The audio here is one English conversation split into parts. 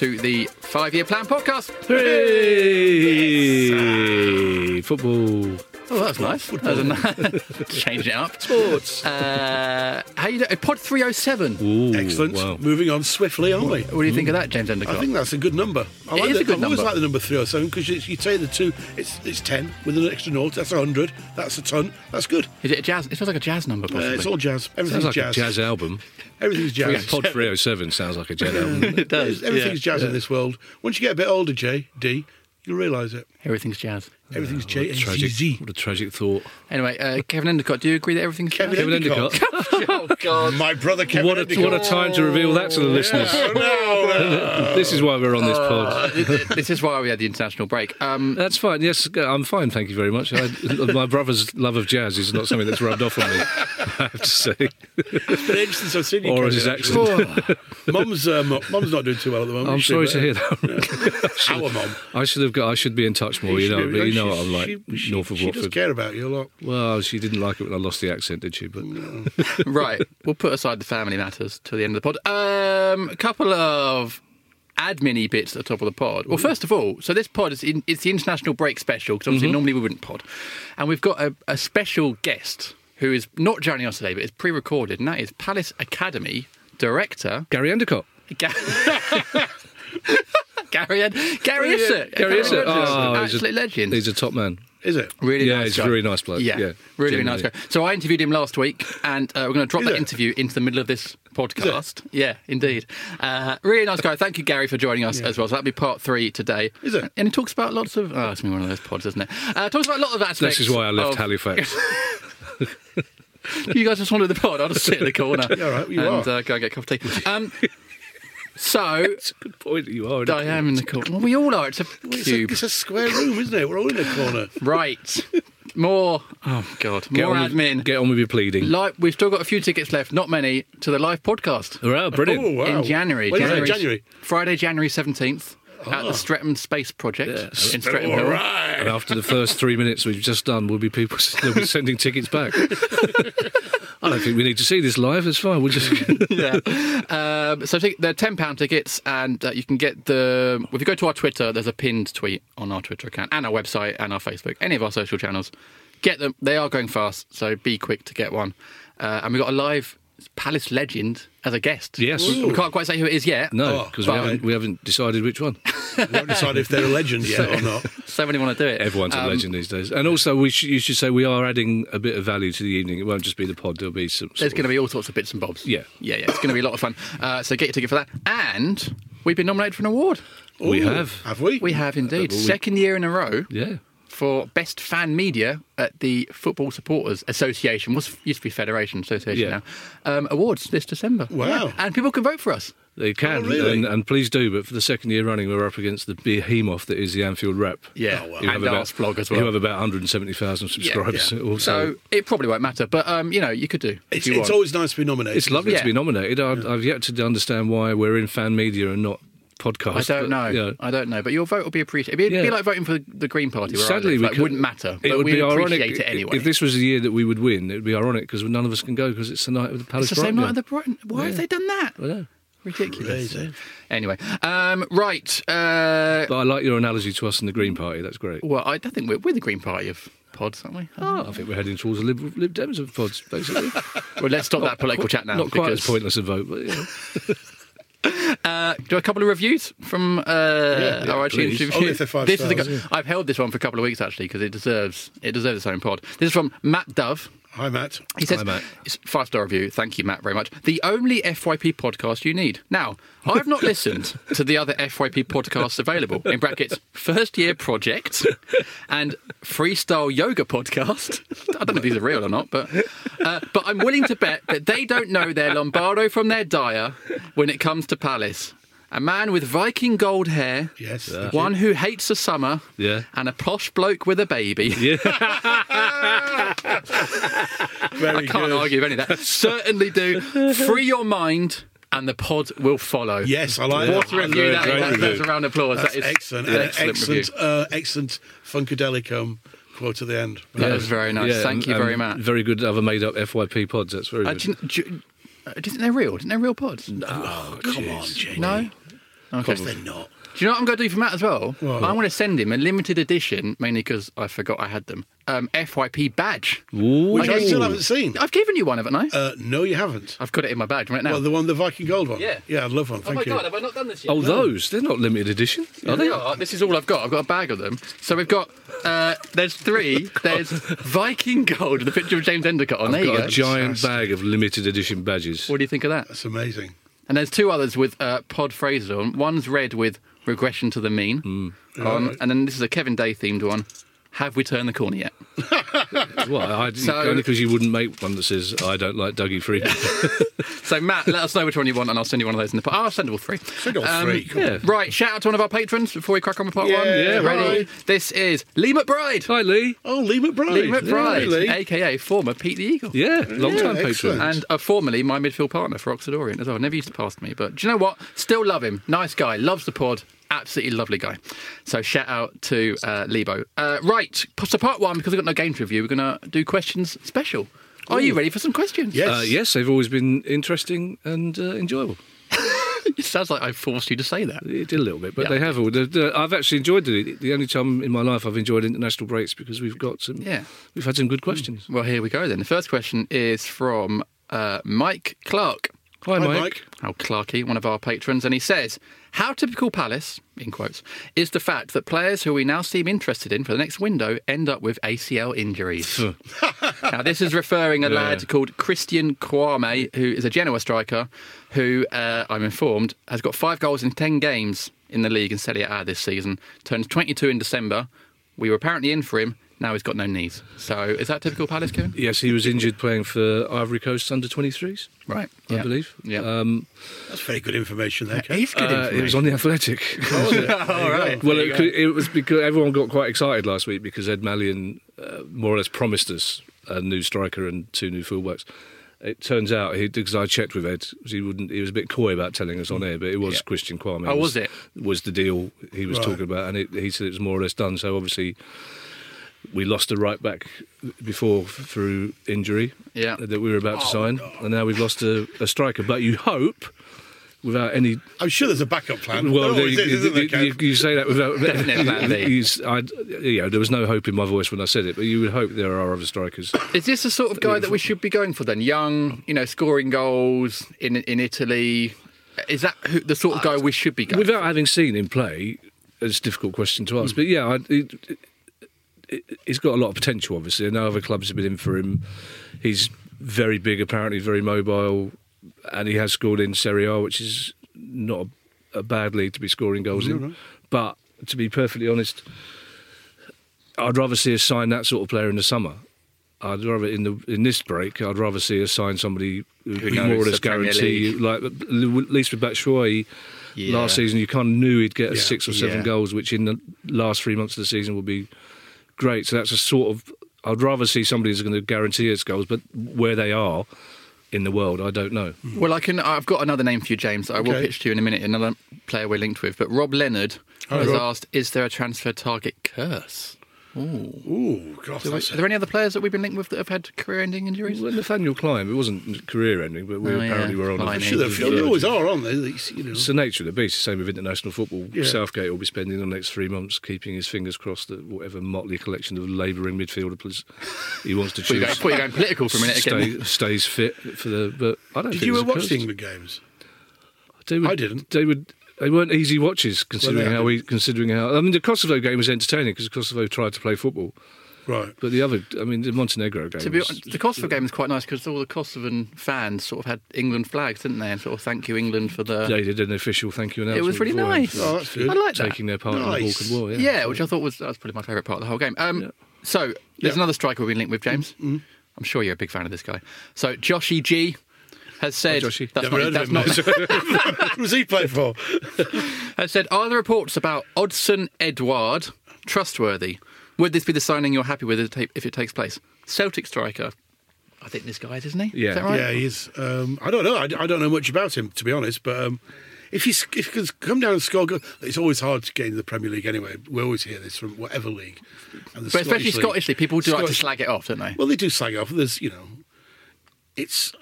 To the Five Year Plan podcast. Hey, football. Oh, that's nice. That was a nice- Change it up. Sports. Uh, how you doing? Pod 307. Ooh, Excellent. Wow. Moving on swiftly, aren't we? What do you think of that, James Endicott? I think that's a good number. I It like is the, a good I've always number. liked the number 307 because you, you take the two, it's it's 10 with an extra naught, that's 100, that's a ton, that's good. Is it a jazz? It feels like a jazz number, Uh, it's all jazz. Sounds Everything's like jazz. a jazz album. Everything's jazz. Yeah, Pod 307 sounds like a jazz album. it does. Everything's yeah. jazz in this world. Once you get a bit older, J, D, you'll realise it. Everything's jazz. Everything's J and Tragic. What a tragic thought. Anyway, uh, Kevin Endicott, do you agree that everything's Kevin jazz? Kevin Endicott. oh, God. My brother Kevin What a, Endicott. what a time to reveal that to the listeners. Oh, no, no. This is why we're on this pod. this is why we had the international break. Um, That's fine. Yes, I'm fine. Thank you very much. I, my brother's love of jazz is not something that's rubbed off on me. I have to say, It's been ages since I've seen you. or Kevin, his actually. accent. Mum's, um, Mum's not doing too well at the moment. I'm sorry to hear that. Our mum. I should have got. I should be in touch more. You She know, do- but you know she- what I'm like. she- she- north of She does care about you a lot. Well, she didn't like it when I lost the accent, did she? But right, we'll put aside the family matters till the end of the pod. Um, a couple of admin bits at the top of the pod. Well, first of all, so this pod is in, it's the international break special because obviously normally we wouldn't pod, and we've got a, a special guest who is not joining us today, but is pre-recorded, and that is Palace Academy director Gary Endicott. Ga- Gary Ed- Gary Issott. Gary Issott. Oh, a- absolute legend. He's a top man. Is it? Really Yeah, nice he's a guy. very nice bloke. Yeah, Yeah, really, really nice guy. So I interviewed him last week, and uh, we're going to drop that interview into the middle of this podcast. Yeah, indeed. Uh, really nice guy. Thank you, Gary, for joining us as well. So that'll be part three today. Is it? And he talks about lots of. Oh, it's been one of those pods, isn't it? Uh, talks about a lot of aspects. This is why I left of- Halifax. You guys just wanted the pod. I'll just sit in the corner Yeah, all right, you and are. Uh, go and get a cup of tea. Um, so It's a good point that you are. I am in the corner. Well, we all are. It's a It's a, cube. it's a square room, isn't it? We're all in a corner. Right. More. Oh God. Get More on, with, admin. get on with your pleading. Live, we've still got a few tickets left, not many, to the live podcast Wow, brilliant. Oh, wow. in January. When is? January January. Friday, January 17th at the ah. Streatham Space Project in Streatham Hill. right. And after the first three minutes we've just done, we'll be people they'll be sending tickets back. I don't think we need to see this live. It's fine. We'll just. yeah. Um, so they're ten pound tickets, and uh, you can get the. If you go to our Twitter, there's a pinned tweet on our Twitter account and our website and our Facebook, any of our social channels. Get them. They are going fast, so be quick to get one. Uh, and we've got a live Palace legend as a guest. Yes. we, we can't quite say who it is yet. No, Oh, because we haven't, we haven't decided which one. We haven't decided if they're a legend yet or not. So many want to do it. Everyone's a Um, legend these days. And also, we should, you should say we are adding a bit of value to the evening. It won't just be the pod. There'll be some. There's going to be all sorts of bits and bobs. Yeah. yeah, yeah. It's going to be a lot of fun. Uh, so get your ticket for that. And we've been nominated for an award. We have. Have we? We have indeed. Well, we- Second year in a row. Yeah. For best fan media at the Football Supporters Association. Was used to be Federation Association Yeah. now. Um, awards this December. Wow. And people can vote for us. They can, Oh, really? and, and please do. But for the second year running, we're up against the behemoth that is the Anfield Wrap. Yeah, Who and have about- Arseblog as Who well. have about 170,000 subscribers. Yeah. Also, So it probably won't matter, but um, you know, you could do. It's, it's always nice to be nominated. it's lovely Yeah. to be nominated. I've, I've yet to understand why we're in fan media and not podcast. I don't but, know. you know, I don't know. But your vote will be appreciated. It'd be, Yeah. like voting for the Green Party. Where Sadly, I live. we Like, could- wouldn't matter. It but would we be ironic appreciate it anyway. if this was the year that we would win. It would be ironic because none of us can go because it's the night of the Palace. it's the same Brighton night of the. Brighton. Why have they done that? I know. Ridiculous. Crazy. Anyway, um, right. Uh, But I like your analogy to us and the Green Party. That's great. well, I don't think we're, we're the Green Party of pods, aren't we? Oh, I think we're heading towards the Lib, Lib Dems of pods, basically. Well, let's stop that political chat now. Not quite as pointless a vote, but yeah. Uh, do a couple of reviews from uh, yeah, our iTunes please. Only if five is a stars, yeah. I've held this one for a couple of weeks actually because it deserves it deserves its own pod. This is from Matt Dove. Hi, Matt. He says, Hi, Matt. it's five star review. Thank you, Matt, very much. The only FYP podcast you need. Now, I've not listened to the other FYP podcasts available, in brackets, First Year Project and Freestyle Yoga Podcast. I don't know if these are real or not, but uh, but I'm willing to bet that they don't know their Lombardo from their Dyer when it comes to Palace. A man with Viking gold hair, Yes. one who hates the summer, Yeah. and a posh bloke with a baby. Very I can't good. argue with any of that. Certainly do. Free your mind, and the pod will follow. Yes, I like What that. a review that Great is. That review. a round of applause. That's that is excellent. an And excellent, excellent, review. uh, excellent Funkadelicum quote at the end. That was very nice. Yeah, Thank you very much. Very good other made up FYP pods. That's very Uh, good. do, you, do, you- uh, do you think they're real? Do you think they're real pods? Oh, come on, Jamie. No? Of course they're not. Do you know what I'm going to do for Matt as well? What? I want to send him a limited edition, mainly because I forgot I had them. Um, FYP badge. Which I still haven't seen. I've given you one, haven't I? Uh, no, you haven't. I've got it in my badge right now. Well, the one, the Viking Gold one. Yeah. Yeah, I'd love one. oh Thank my you. god, have I not done this yet? oh, those? They're not limited edition. Oh, they are. This is all I've got. I've got a bag of them. So we've got. Uh, there's three. There's Viking Gold, the picture of James Endicott on. there I've you got go. a giant bag of limited edition badges. What do you think of that? That's amazing. And there's two others with uh, pod phrases on. One's red with regression to the mean on, Alright. and then this is a Kevin Day themed one. Have we turned the corner yet? Well, I, So- only because you wouldn't make one that says "I don't like Dougie Freedman." So Matt, let us know which one you want, and I'll send you one of those in the. po- I'll send all three. Send all three, come yeah. Right. Shout out to one of our patrons before we crack on with part one. Yeah, Ready? right. This is Lee McBride. Hi, Lee. Oh, Lee McBride. Lee McBride, Lee. aka former Pete the Eagle. Yeah, long time Yeah, patron. and uh, formerly my midfield partner for Oxford Orient as well. Never used to pass me, but do you know what? Still love him. Nice guy. Loves the pod. Absolutely lovely guy. So shout out to uh, Lebo. Uh, right. So part one, because we've got no game to review, we're going to do questions special. Are you ready for some questions? Yes. Uh, yes, they've always been interesting and uh, enjoyable. It sounds like I forced you to say that. It did a little bit, but Yeah. they have. all- the- the- I've actually enjoyed it. The only time in my life I've enjoyed international breaks because we've got some. Yeah. we've had some good questions. Well, here we go then. The first question is from uh, Mike Clark. Hi, Hi, Mike. Mike. How Clarky, one of our patrons, and he says, How typical Palace, in quotes, is the fact that players who we now seem interested in for the next window end up with ACL injuries. now, this is referring a lad called Christian Kouamé, who is a Genoa striker, who, uh, I'm informed, has got five goals in 10 games in the league in Serie A this season, turns 22 in December. We were apparently in for him. Now he's got no knees. So is that typical Palace, Kevin? Yes, he was injured playing for Ivory Coast under 23s, Right. I Yeah. believe. Yeah. Um, That's very good information there, Kev. He's good uh, it was on the Athletic. All right. Well, it, go. it was because everyone got quite excited last week because Ed Malyon uh, more or less promised us a new striker and two new fullbacks. It turns out, he, because I checked with Ed, he wouldn't. He was a bit coy about telling us on air, but it was Yeah. Christian Kouamé. Oh, was it? Was the deal he was Right. talking about, and it, he said it was more or less done. So obviously, we lost a right back before through injury. Yeah. Oh, that we were about to oh, sign, and now we've lost a, a striker. But you hope, without any I'm sure there's a backup plan. well, there always you, is, isn't there, you- Kev? you- you say that without you, you, know, there was no hope in my voice when I said it, but you would hope there are other strikers. Is this the sort of guy that we should be going for then? Young, you know, scoring goals in in Italy. Is that who, the sort of guy we should be going? Without having seen him play, it's a difficult question to ask. But yeah, I, it, it, he's got a lot of potential. Obviously, I know other clubs have been in for him. He's very big, apparently very mobile, and he has scored in Serie A, which is not a, a bad league to be scoring goals in. But to be perfectly honest, I'd rather see us sign that sort of player in the summer. I'd rather in the in this break, I'd rather see us sign somebody who, Who can more or less guarantee, League. like at least with Batshuayi Yeah. last season, you kind of knew he'd get Yeah. six or seven Yeah. goals, which in the last three months of the season will be great. So that's a sort of I'd rather see somebody who's going to guarantee us goals, but where they are, in the world. I don't know. Hmm. Well, I can. I've got another name for you, James. that I will pitch to you in a minute. Another player we're linked with, but Rob Leonard Hi, has Rob. asked: Is there a transfer target curse? Ooh, God, Are there any other players that we've been linked with that have had career-ending injuries? Well, Nathaniel Klein, it wasn't career ending, but we Oh, yeah. apparently were on Sure, they always are, aren't they? It's, you know. It's the nature of the beast. Same with international football. Yeah. Southgate will be spending the next three months keeping his fingers crossed that whatever motley collection of labouring midfielders he wants to were choose thought you going political for a minute again. stay, stays fit for the. But I don't Did think you it's ever watch the games? They would, I didn't. They would. They weren't easy watches considering Well, how we considering how. I mean, the Kosovo game was entertaining because Kosovo tried to play football, Right. but the other, I mean, the Montenegro game. To be was- honest, the Kosovo game was quite nice because all the Kosovan fans sort of had England flags, didn't they? And sort of thank you England for the. they did an official thank you It was really nice. Oh, that's good. I like that. Taking their part in the Balkan War. Yeah. Yeah, which I thought was that was probably my favourite part of the whole game. Um, So there's another striker we've been linked with, James. Mm-hmm. I'm sure you're a big fan of this guy. So Joshy G has said Joshy. that's heard that's not Who was he playing for? has said are the reports about Odsonne Edouard trustworthy? Would this be the signing you're happy with if it ta- if it takes place? Celtic striker. I think this guy is, isn't he? Yeah. Is that right? Yeah, he's. Um, I don't know. I, I don't know much about him to be honest. But um, if he's if he can come down and score, go, it's always hard to get into the Premier League anyway. We always hear this from whatever league, and But especially League- Scottish League, people do like to slag it off, don't they? Well, they do slag it off. There's, you know, it's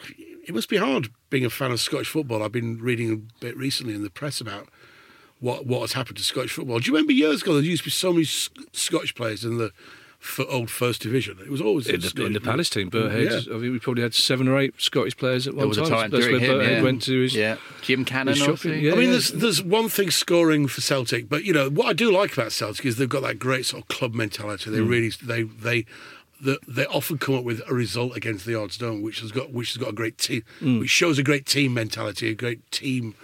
it must be hard being a fan of Scottish football. I've been reading a bit recently in the press about what what has happened to Scottish football. Do you remember years ago there used to be so many S- Scottish players in the f- old First Division? It was always in the, in the Palace team. Burhead, Yeah. I think we probably had seven or eight Scottish players at There one was a time. time That's during where him. Yeah. went to his. yeah, Jim Cannon. his shopping, yeah. I mean, there's there's one thing scoring for Celtic, but you know what I do like about Celtic is they've got that great sort of club mentality. They hmm. really they they. The- They often come up with a result against the odds, don't? Which has got which has got a great team, Hmm. which shows a great team mentality, a great team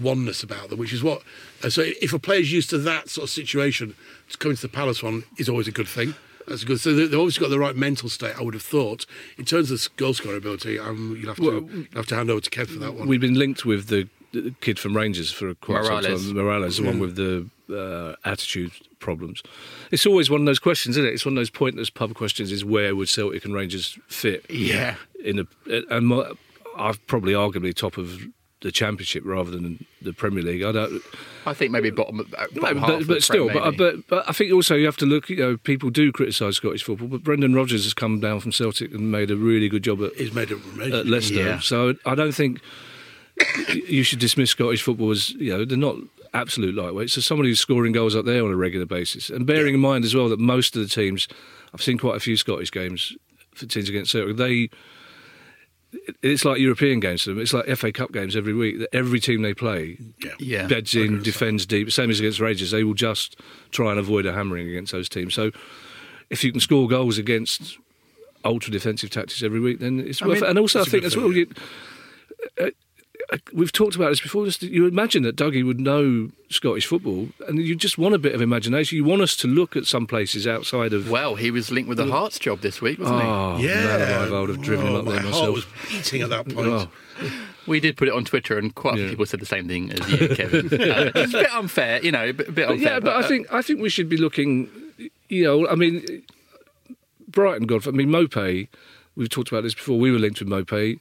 oneness about them. Which is what. uh, So if a player's used to that sort of situation, to coming to the Palace one is always a good thing. That's good. So they- they've obviously got the right mental state. I would have thought. In terms of goal scoring ability, um, you'll have to Well, you'll have to hand over to Kev for that one. We've been linked with the, the kid from Rangers for quite some Morelos. time. Morelos, the one with the uh, attitude problems. It's always one of those questions, isn't it? It's one of those pointless pub questions: is where would Celtic and Rangers fit? Yeah. in a and my, I've probably arguably top of the Championship rather than the Premier League. I don't. I think maybe bottom, uh, bottom half but, of the but still, but, but but I think also you have to look. You know, people do criticise Scottish football, but Brendan Rodgers has come down from Celtic and made a really good job at, He's made a at Leicester. Yeah. So I don't think you should dismiss Scottish football as you know they're not absolute lightweight. So somebody who's scoring goals up there on a regular basis, and bearing in mind as well that most of the teams, I've seen quite a few Scottish games for teams against Celtic. They it's like European games to them. It's like FA Cup games every week. That Every team they play Yeah. Yeah. beds in, defends deep. Same as against Rangers, they will just try and avoid a hammering against those teams. So if you can score goals against ultra defensive tactics every week, then it's I worth mean, it. And also, I think as well, yeah. you, uh, we've talked about this before. Just you imagine that Dougie would know Scottish football, and you just want a bit of imagination. You want us to look at some places outside of. Well, he was linked with the Hearts job this week, wasn't Oh, he? Yeah, man alive, I would have driven him Oh, up my there heart was beating at that point. Oh. We did put it on Twitter, and quite a few Yeah. people said the same thing as you, Kevin. uh, it's a bit unfair, you know, a bit, a bit But unfair. yeah, but I uh, think I think we should be looking. You know, I mean, Brighton, God, I mean, Maupay. We've talked about this before. We were linked with Maupay,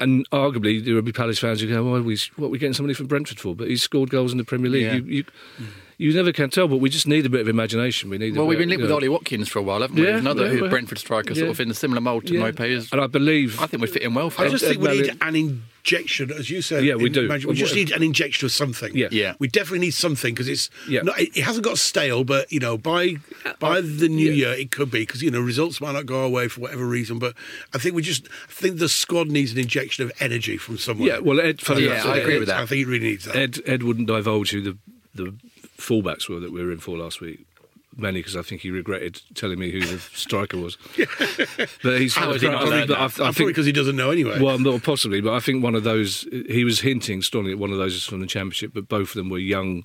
and arguably there would be Palace fans who go, "Why are we? What are we getting somebody from Brentford for?" But he's scored goals in the Premier League. Yeah. You, you, mm. You never can tell. But we just need a bit of imagination. We need. a Well, we've been linked with know. Ollie Watkins for a while, haven't we? Yeah, Another yeah, Brentford striker, sort of in a similar mould to Yeah. Mope. Is, and I believe I think we're fitting well for I him. just Ed think we need an injection, as you said. Yeah, we do. imagine- We just need an injection of something. Yeah. Yeah. We definitely need something because it's Yeah. not, it, it hasn't got stale, but you know, by by uh, the new yeah. year it could be because you know results might not go away for whatever reason. But I think we just I think the squad needs an injection of energy from somewhere. Yeah, well, Ed. Funny Yeah, enough, I agree Ed, with that. I think it really needs that. Ed, Ed wouldn't divulge who the the fullbacks were that we were in for last week. Many because I think he regretted telling me who the striker was. but he's How has he not probably- but that? I, I think because he doesn't know anyway. Well, not possibly, but I think one of those. He was hinting strongly at one of those is from the championship, but both of them were young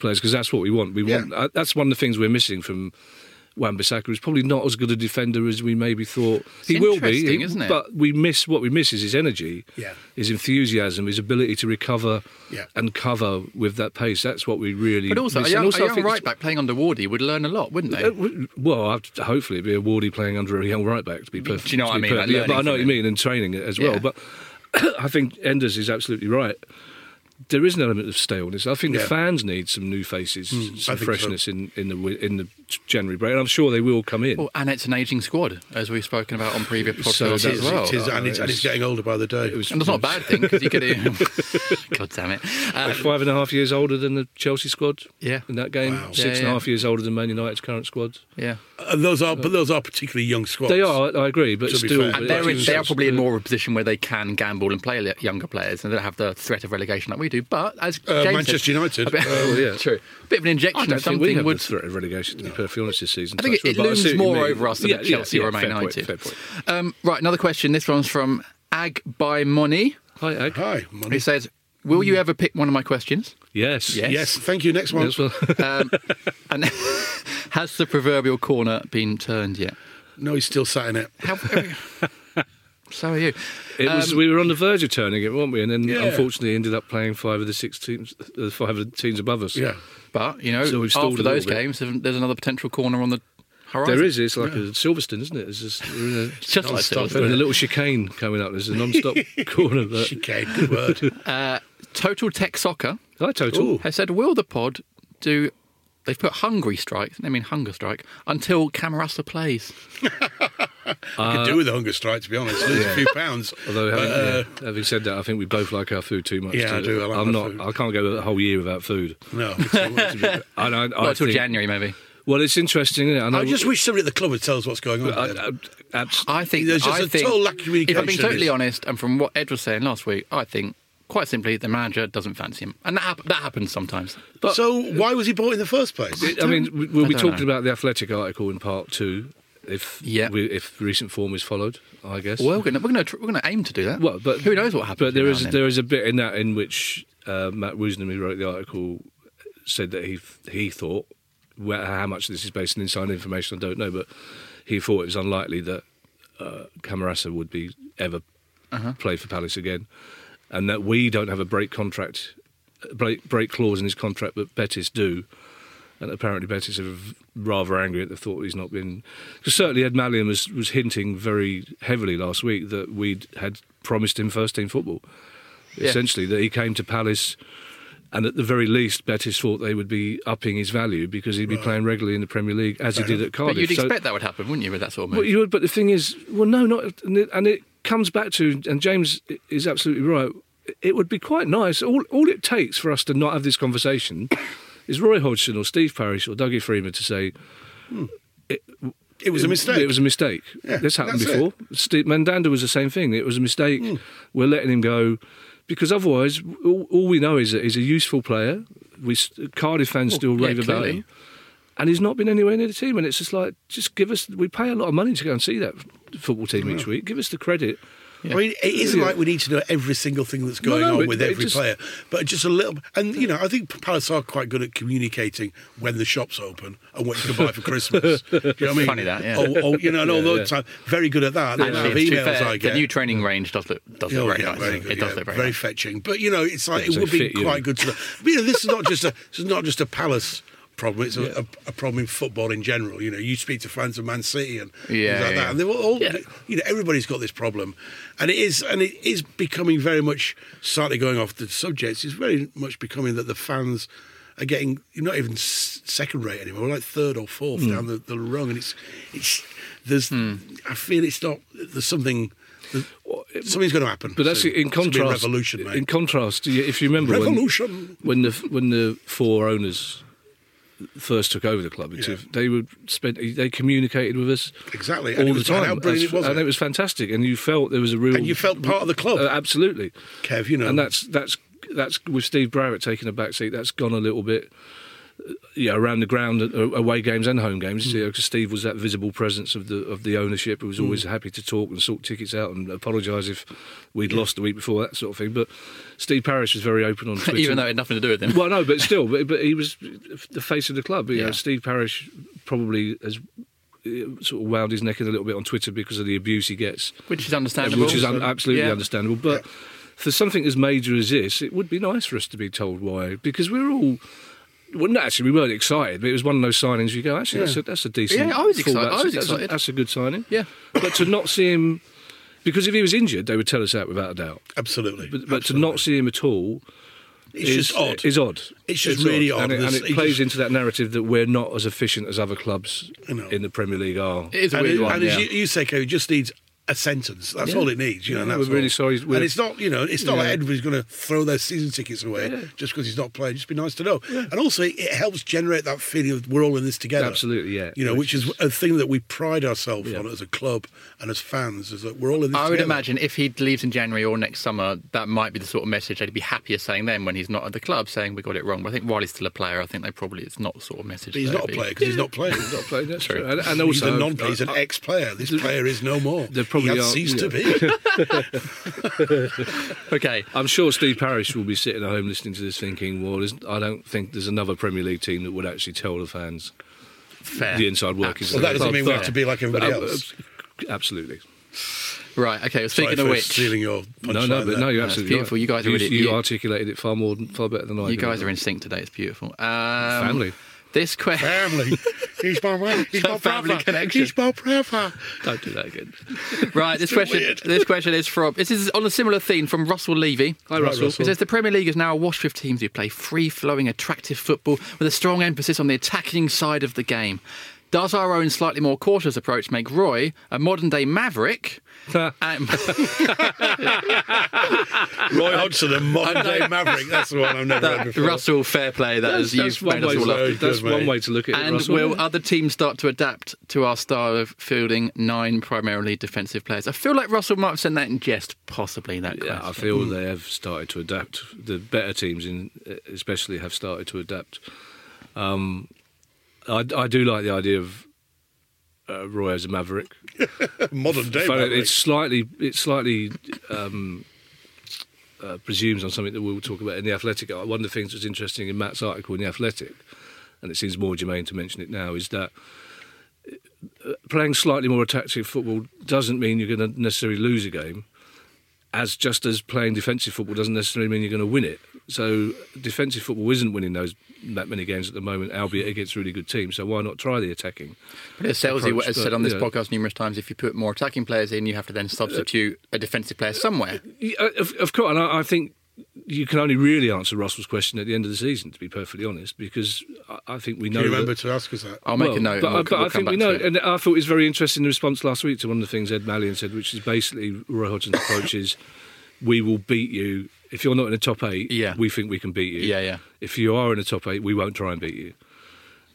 players because that's what we want. We want. Uh, that's one of the things we're missing from. Wan-Bissaka He's probably not as good a defender as we maybe thought he will be, interesting, isn't it? but we miss what we miss is his energy, Yeah. his enthusiasm, his ability to recover Yeah. and cover with that pace. That's what we really. But also, a young, also a I young right back playing under Wardy would learn a lot, wouldn't they? uh, Well, I'd, hopefully it'd be a Wardy playing under a young right back to be perfect. Do you know what I be mean, like yeah, but I know what you mean, and training it as well. Yeah. But I think Enders is absolutely right. There is an element of staleness. I think Yeah. the fans need some new faces, some I think so. freshness in, in the in the January break, and I'm sure they will come in. Well, and it's an ageing squad, as we've spoken about on previous podcasts So as well. It is, and, it's, and it's getting older by the day. It was- and that's not a bad thing because you could. God damn it! Uh, five and a half years older than the Chelsea squad. Yeah. in that game, Wow. six Yeah, and a half years older than Man United's current squad. yeah, and those are, but those are particularly young squads. They are, I agree, but still, fair. but they're, in, they are probably in more of a position where they can gamble and play younger players, and they don't have the threat of relegation like we do. But as Uh, James Manchester said, United. a bit, Oh, yeah. true, bit of an I injection don't of think we something have would. the threat of relegation. To be perfectly this season. I think it, it wood, but I looms see what you more over us than Yeah, at yeah, Chelsea yeah, or Man fair point, United. fair point. Um, right, another question. This one's from Ag by Money. Hi, Ag. Hi, money. He says, "Will you ever pick one of my questions?" Yes. Yes. Yes, thank you. Next one. Yes, well, Um, and has the proverbial corner been turned yet? No, he's still sat in it. How, so are you. it was. Um, we were on the verge of turning it, weren't we? And then, Yeah. unfortunately, ended up playing five of the six teams, uh, five of the teams above us. Yeah. But you know, So after those bit. games, there's another potential corner on the horizon. There is. It's like a Silverstone, isn't it? It's just we're in a, just like Non-stop, Silverstone. we're a little chicane coming up. There's a non-stop corner. But Chicane, good word. Uh, Total Tech Soccer hi, total. Ooh. has said, "Will the pod do?" They've put hungry strike. They mean hunger strike until Camarasa plays. Could do with a hunger strike, to be honest. Lose a few pounds. Although having, uh, yeah, having said that, I think we both like our food too much. Yeah, to- I do. I like I'm not. food. I can't go a whole year without food. no. I, I, I Well, until think- January, maybe. Well, it's interesting. Isn't it? I, know, I just wish somebody at the club would tell us what's going on. I. I, abs- I think There's just I a think, total lack of communication. If I'm being totally honest, and from what Ed was saying last week, I think quite simply the manager doesn't fancy him, and that hap- that happens sometimes. but- so why was he bought in the first place? I mean, we- we'll I be talking know. about the Athletic article in part two, if Yeah. we, if recent form is followed. I guess. Well, we're going to we're going to aim to do that. Well, but who knows what happens? But there is now and then. there is a bit in that in which uh, Matt Woosnam, who wrote the article, said that he he thought where, how much this is based on inside information I don't know, but he thought it was unlikely that uh, Camarasa would be ever Uh-huh. play for Palace again, and that we don't have a break contract break break clause in his contract, but Betis do. And apparently, Betis are rather angry at the thought he's not been. Because certainly, Ed Malyon was, was hinting very heavily last week that we had promised him first team football. Yeah. Essentially, that he came to Palace, and at the very least, Betis thought they would be upping his value because he'd be playing regularly in the Premier League as he did at Cardiff. But you'd So- expect that would happen, wouldn't you, with that sort of move? well, you would, but the thing is, well, no, not, and it, and it comes back to, and James is absolutely right. It would be quite nice. All, all it takes for us to not have this conversation is Roy Hodgson or Steve Parish or Dougie Freedman to say hmm. it was a mistake. it was a mistake. Yeah, this happened before. Steve Mandanda was the same thing. It was a mistake. Hmm. We're letting him go because otherwise, all, all we know is that he's a useful player. We Cardiff fans oh, still yeah, rave about clearly. him, and he's not been anywhere near the team. And it's just like, just give us. We pay a lot of money to go and see that football team oh, each week. Give us the credit. I mean, it isn't Yeah. like we need to know every single thing that's going no, on it- with it every just- player, but just a little. And you know, I think Palace are quite good at communicating when the shop's open and what you can buy for Christmas. Do you know what I mean? Funny that, yeah. Oh, oh, you know, and all Yeah, those yeah. time, very good at that. The Actually, to emails fair, I get. the new training range does look does Oh, look very yeah, nice. very good. it does yeah, look very, very nice. fetching. But you know, it's like Yeah, it so would be fit you. quite good to know. But, you know, this is not just a this is not just a Palace problem. It's a, a, a problem in football in general. You know, you speak to fans of Man City and Yeah, things like yeah. that, and they were all you know everybody's got this problem, and it is and it is becoming very much slightly going off the subject. It's very much becoming that the fans. Are getting you're not even second rate anymore, like third or fourth Hmm. down the, the rung, and it's it's there's Hmm. I feel it's not there's something there's, something's going to happen. But that's soon. in It's gonna contrast. revolution, mate. in contrast, if you remember when, Revolution. when the when the four owners first took over the club, Yeah. they would spend they communicated with us Exactly, all and the and time, As- it was, and it? it was fantastic, and you felt there was a real And you felt part of the club. Uh, absolutely, Kev, you know. and that's that's that's with Steve Browett taking a back seat. That's gone a little bit. Uh, Yeah, around the ground, uh, away games and home games. Mm. You know, Steve was that visible presence of the of the ownership, who was Mm. always happy to talk and sort tickets out and apologise if we'd lost the week before, that sort of thing. But Steve Parish was very open on Twitter. Even though it had nothing to do with him. Well, no, but still, but, but he was the face of the club. You Yeah. know, Steve Parish probably has uh, sort of wound his neck in a little bit on Twitter because of the abuse he gets, which is understandable. which is un- absolutely Yeah. understandable. But for something as major as this, it would be nice for us to be told why, because we're all. Well, no, actually, we weren't excited, but it was one of those signings you go, actually, that's, a, that's a decent. Yeah, I was excited. I That's, was that's a- excited. that's a good signing. Yeah. But to not see him because if he was injured, they would tell us that without a doubt. Absolutely. But, but to not see him at all it's is, just odd. is odd. It's just really odd. And it, and it plays just- into that narrative that we're not as efficient as other clubs I know. in the Premier League are. It is a and weird it- one. and as you, you say, Kevin, just needs a sentence. That's Yeah. all it needs. You know, Yeah, and that's we're really sorry we're- And it's not, you know, it's not like everybody's going to throw their season tickets away Yeah. just because he's not playing. Just be nice to know. And also, it helps generate that feeling of we're all in this together. Absolutely, yeah. You know, which is a thing that we pride ourselves Yeah. on as a club and as fans, is that we're all in this I would together. imagine if he leaves in January or next summer, that might be the sort of message they'd be happier saying then when he's not at the club saying we got it wrong. But I think while he's still a player, I think they probably it's not the sort of message. But he's not a player because he's not playing. He's not playing. That's True. true. And, and he's also, a non-player. He's an ex-player. This player is no more. There probably he has are- ceased yeah. to be. Okay. I'm sure Steve Parish will be sitting at home listening to this, thinking, "Well, I don't think there's another Premier League team that would actually tell the fans Fair. the inside workings." well, that doesn't club." mean we have to be like everybody but, uh, else. Absolutely. Right. Okay. Well, Sorry speaking for of which, stealing your No, no, but no, you're absolutely beautiful. right. You guys are you, really- you you- articulated it far more, far better than I. you guys are in sync today. It's beautiful. Um, Family. This question. Family. He's my. He's my Family brother. connection. He's my brother. Don't do that again. Right, this question. weird. This question is from. This is on a similar theme from Russell Levy. Hi, Russell. It says the Premier League is now awash with teams who play free-flowing, attractive football with a strong emphasis on the attacking side of the game. Does our own slightly more cautious approach make Roy a modern-day maverick? and, Roy Hodgson, a modern day maverick. That's the one I've never heard before. Russell, fair play. That That's, has that's you've one, made us way all up. Very good, that's one way to look at it. And Russell. will other teams start to adapt to our style of fielding nine primarily defensive players? I feel like Russell might have said that in jest, possibly. That Yeah, I question. feel they have started to adapt. The better teams, in especially, have started to adapt. Um, I, I do like the idea of uh, Roy as a maverick. modern day maverick. it's slightly, it slightly um, uh, presumes on something that we'll talk about in the Athletic. Uh, One of the things that's interesting in Matt's article in the Athletic, and it seems more germane to mention it now, is that uh, playing slightly more attacking football doesn't mean you're going to necessarily lose a game. As just as playing defensive football doesn't necessarily mean you're going to win it. So defensive football isn't winning those that many games at the moment, albeit against really good teams. So why not try the attacking? But as Sellsy has said on this yeah. podcast numerous times, if you put more attacking players in, you have to then substitute a defensive player somewhere. Uh, of, of course, and I, I think you can only really answer Russell's question at the end of the season, to be perfectly honest, because I, I think we Do know. you that- remember to ask us that? I'll make well, a note. But, we'll, but we'll I think we know, and I thought it was very interesting the response last week to one of the things Ed Malyon said, which is basically Roy Hodgson's approach is, "We will beat you if you're not in the top eight. Yeah. we think we can beat you. Yeah, yeah. If you are in the top eight, we won't try and beat you."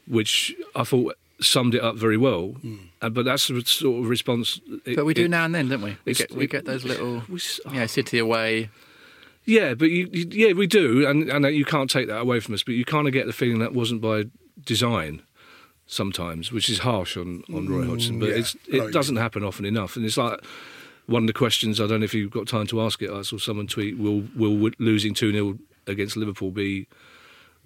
Which I thought summed it up very well. Uh, but that's the sort of response. it- But we do it- now and then, don't we? We get we get those little, we s- you know, City away. Yeah, but you, you, yeah, we do, and and you can't take that away from us. But you kind of get the feeling that wasn't by design sometimes, which is harsh on, on Roy Hodgson. But yeah, it's, I know it doesn't happen often enough, and it's like one of the questions. I don't know if you've got time to ask it. I saw someone tweet: "Will will losing two 0 against Liverpool be?"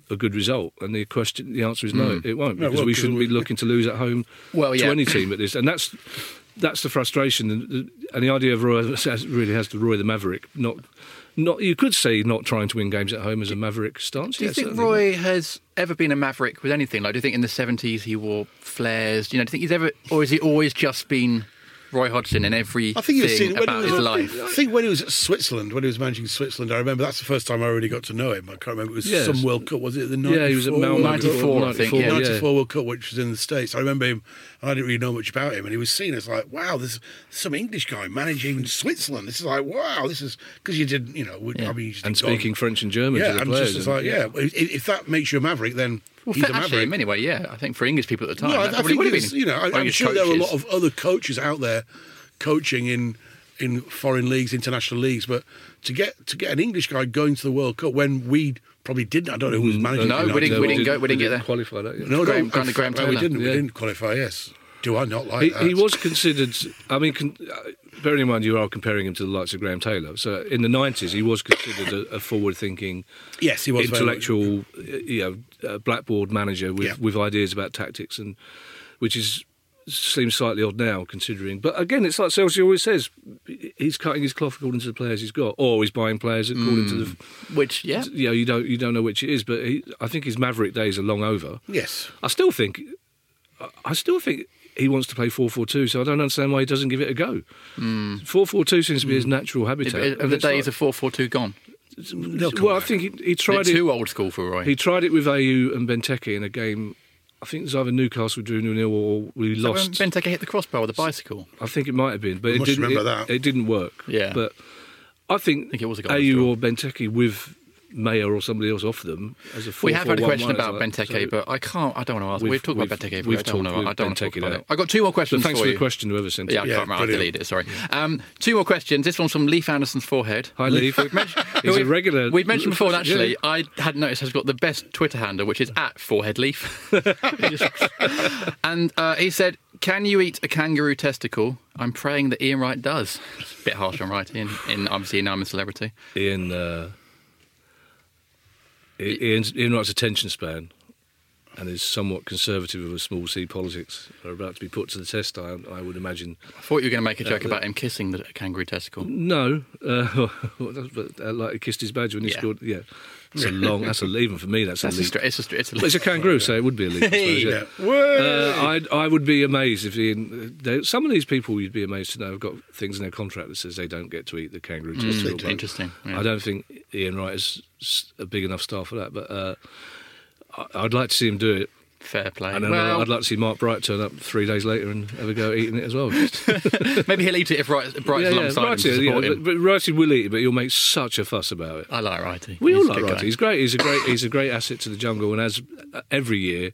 A good result, and the question, the answer is no, hmm. it won't, because won't, we 'cause shouldn't be looking to lose at home Well, to any team at this, and that's that's the frustration, and the, and the idea of Roy has- really has to Roy the Maverick. Not, not you could say not trying to win games at home as a Maverick stance. Do you Yeah, think. Roy has ever been a maverick with anything? Like, do you think in the seventies he wore flares? You know, do you think he's ever, or has he always just been Roy Hodgson in every I think he was seen when about he was, his life? I think when he was at Switzerland, when he was managing Switzerland, I remember that's the first time I really got to know him. I can't remember. It was Yes. some World Cup. Was it the 94? Yeah, he was at Malmo. 94, I think, yeah. 94 World Cup, which was in the States. I remember him, and I didn't really know much about him. And he was seen as like, wow, there's some English guy managing Switzerland. This is like, wow, this is because you didn't, you know, I mean, you just and didn't go- speaking French and German to Yeah, the and players. just and- like, yeah, if, if that makes you a maverick, then Well, he's for, a maverick. anyway, yeah. I think for English people at the time, No, I, I think would you know, I, I'm English sure there are a lot of other coaches out there coaching in in foreign leagues, international leagues, but to get to get an English guy going to the World Cup when we probably didn't, I don't know who was managing. No, we didn't- we didn't go- we didn't get there. qualify that. Yeah. No, Graham- no, of Graham no, we didn't. We didn't qualify. Yes. Do I not like He, that? he was considered. I mean, con, uh, bearing in mind you are comparing him to the likes of Graham Taylor. So in the nineties, he was considered a, a forward-thinking, Yes, he was intellectual, uh, you know, uh, blackboard manager with, Yeah. with ideas about tactics, and which is seems slightly odd now considering. But again, it's like Sellsy always says: he's cutting his cloth according to the players he's got, or he's buying players according to the. Which, yeah. You know, you don't you don't know which it is, but he, I think his Maverick days are long over. Yes. I still think, I still think he wants to play 4-4-2, so I don't understand why he doesn't give it a go. 4-4-2 seems to be his hmm. natural habitat. Are and the days like- of 4 4 2 gone? They'll come well, I think he, he Tried tried it. too old school for Roy. He tried it with Ayew and Benteke in a game. I think it was either Newcastle drew 0 0 or we Is that when lost. Benteke hit the crossbar with a bicycle. I think it might have been, but it didn't. remember it, that. it didn't work. Yeah. but I think, I think it was a goal Ayew or Benteke with Meyer or somebody else off them as a. We have had a 4-4-1-1 question about like- Benteke, so- but I can't. I don't want to ask. We've- We've, talked about we've- Benteke. we've I don't talked want to. I don't want to talk about it. I got two more So questions thanks for for you. the question, whoever sent Yeah, I it. Yeah, can't remember. I brilliant. deleted it. Sorry. Um, two more questions. This one's from Leaf Anderson's forehead. Hi, Leaf. We've mentioned- He's a we've- regular- We've mentioned before, and Yeah. actually, I hadn't noticed has got the best Twitter handle, which is at forehead leaf. and uh, he said, "Can you eat a kangaroo testicle?" I'm praying that Ian Wright does. It's a bit harsh on Wright. In, in obviously now I'm a celebrity. Ian, uh, I- Ian's, Ian Wright's attention span and his somewhat conservative of a small c politics are about to be put to the test. I, I would imagine. I thought you were going to make a joke about him kissing the kangaroo testicle. No, uh, but uh, like he kissed his badge when he Yeah. scored. Yeah, it's a long. That's a even for me. That's, That's a a stra- it's a, stra- it's a, Well, it's a kangaroo, so it would be a leap. I yeah. Yeah. Uh, I I would be amazed if Ian. They, some of these people you'd be amazed to know have got things in their contract that says they don't get to eat the kangaroo but interesting. yeah. I don't think Ian Wright is a big enough star for that, but uh, I'd like to see him do it. Fair play. And then well, I'd like to see Mark Bright turn up three days later and have a go at eating it as well. maybe he'll eat it if Bright, Bright's alongside him Righty, to yeah, but, him. but Righty will eat it, but he'll make such a fuss about it. I like Righty. We He's all like Righty. guy. He's great. He's a great. He's a great asset to the jungle. And as every year,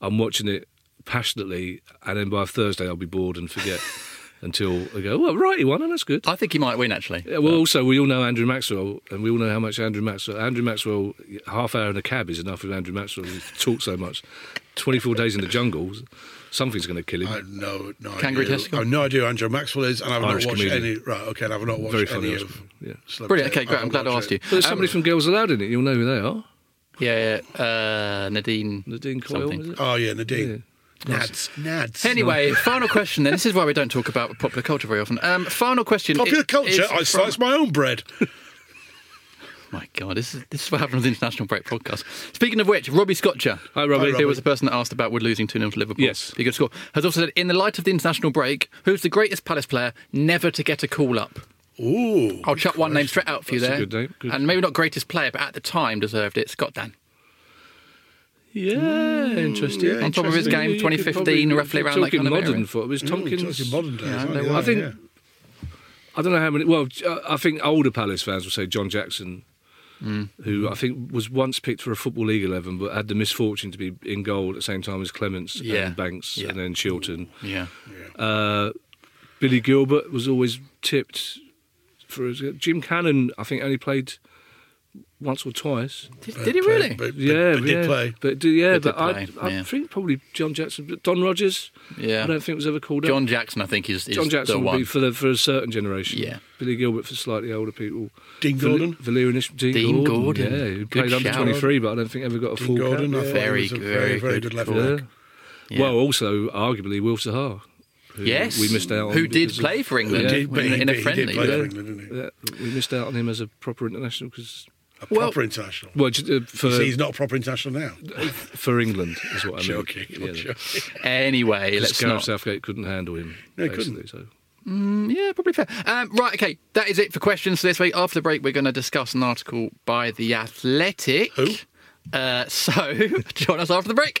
I'm watching it passionately, and then by Thursday I'll be bored and forget until I go, "Well, right, he won, and that's good." I think he might win actually. Yeah, well, also we all know Andrew Maxwell, and we all know how much Andrew Maxwell. Andrew Maxwell, half hour in a cab is enough with Andrew Maxwell. He talks so much. Twenty-four days in the jungle, something's going to kill him. I have no, no Kangaroo idea. testicle? I have no idea who Andrew Maxwell is, and I've Irish not watched comedian. any. Right, okay, and I've not watched Very funny. any Irish- of. yeah. Celebrity. Brilliant. Okay, great. I I'm glad I watched asked you. But there's somebody Um, from Girls Aloud in it. You'll know who they are. Yeah, yeah. Uh, Nadine. Nadine Coyle. something. Oh yeah, Nadine. Yeah. Nads, Nads. Anyway, final question then. This is why we don't talk about popular culture very often. Um, final question. Popular is- culture. is I from- slice my own bread. My God, this is this is what happens on the International Break podcast. Speaking of which, Robbie Scotcher, Hi, Robbie. who was the person that asked about Wood losing 2 0 to Liverpool, Yes. be a good score, has also said, in the light of the international break, who's the greatest Palace player never to get a call up? Ooh. I'll chuck one name straight out for you That's a there. good name, good. And maybe not greatest player, but at the time deserved it. Scott Dann. Yeah, interesting. yeah, On top of his game, You 2015, probably- roughly around that talking kind of modern area. foot. It was Mm, Tomkins. modern days. Yeah, they? were. I think- Yeah. I don't know how many. Well, I think older Palace fans will say John Jackson, Mm. who I think was once picked for a football league eleven, but had the misfortune to be in goal at the same time as Clemence Yeah. and Banks, Yeah. and then Shilton. Yeah. Uh, Billy Gilbert was always tipped for his. Jim Cannon, I think, only played once or twice. Did, did he really? But, but, yeah, but yeah, did play. but do- yeah, But but I, play, I yeah. think probably John Jackson, Don Rogers. Yeah. I don't think it was ever called John up. Jackson, I think, is, is John Jackson the would one. be for the, for a certain generation. Yeah. Billy Gilbert for slightly older people. Dean Val- Gordon. Valerian Ish- Dean, Dean Gordon. Gordon. Yeah, who Good played under 23, but I don't think ever got a Dean full Gordon. cap. Yeah. Very he was a good, very, very very good good left Yeah. back. Yeah. Well, also arguably Will Zaha. Who Yes. we missed out on. Who did play for England Yeah, did, in, he in a did- he friendly. did play yeah. for England, didn't he? yeah, we missed out on him as a proper international because A Well- international. well, j- uh, for see, he's not a proper international now. for England is what I mean. Joking. Yeah, joking. Anyway, let's not. Southgate couldn't handle him. No, he basically, So Yeah, probably fair. Um, right, okay, that is it for questions for this week. After the break, we're going to discuss an article by The Athletic. Who? Uh, so, join us after the break.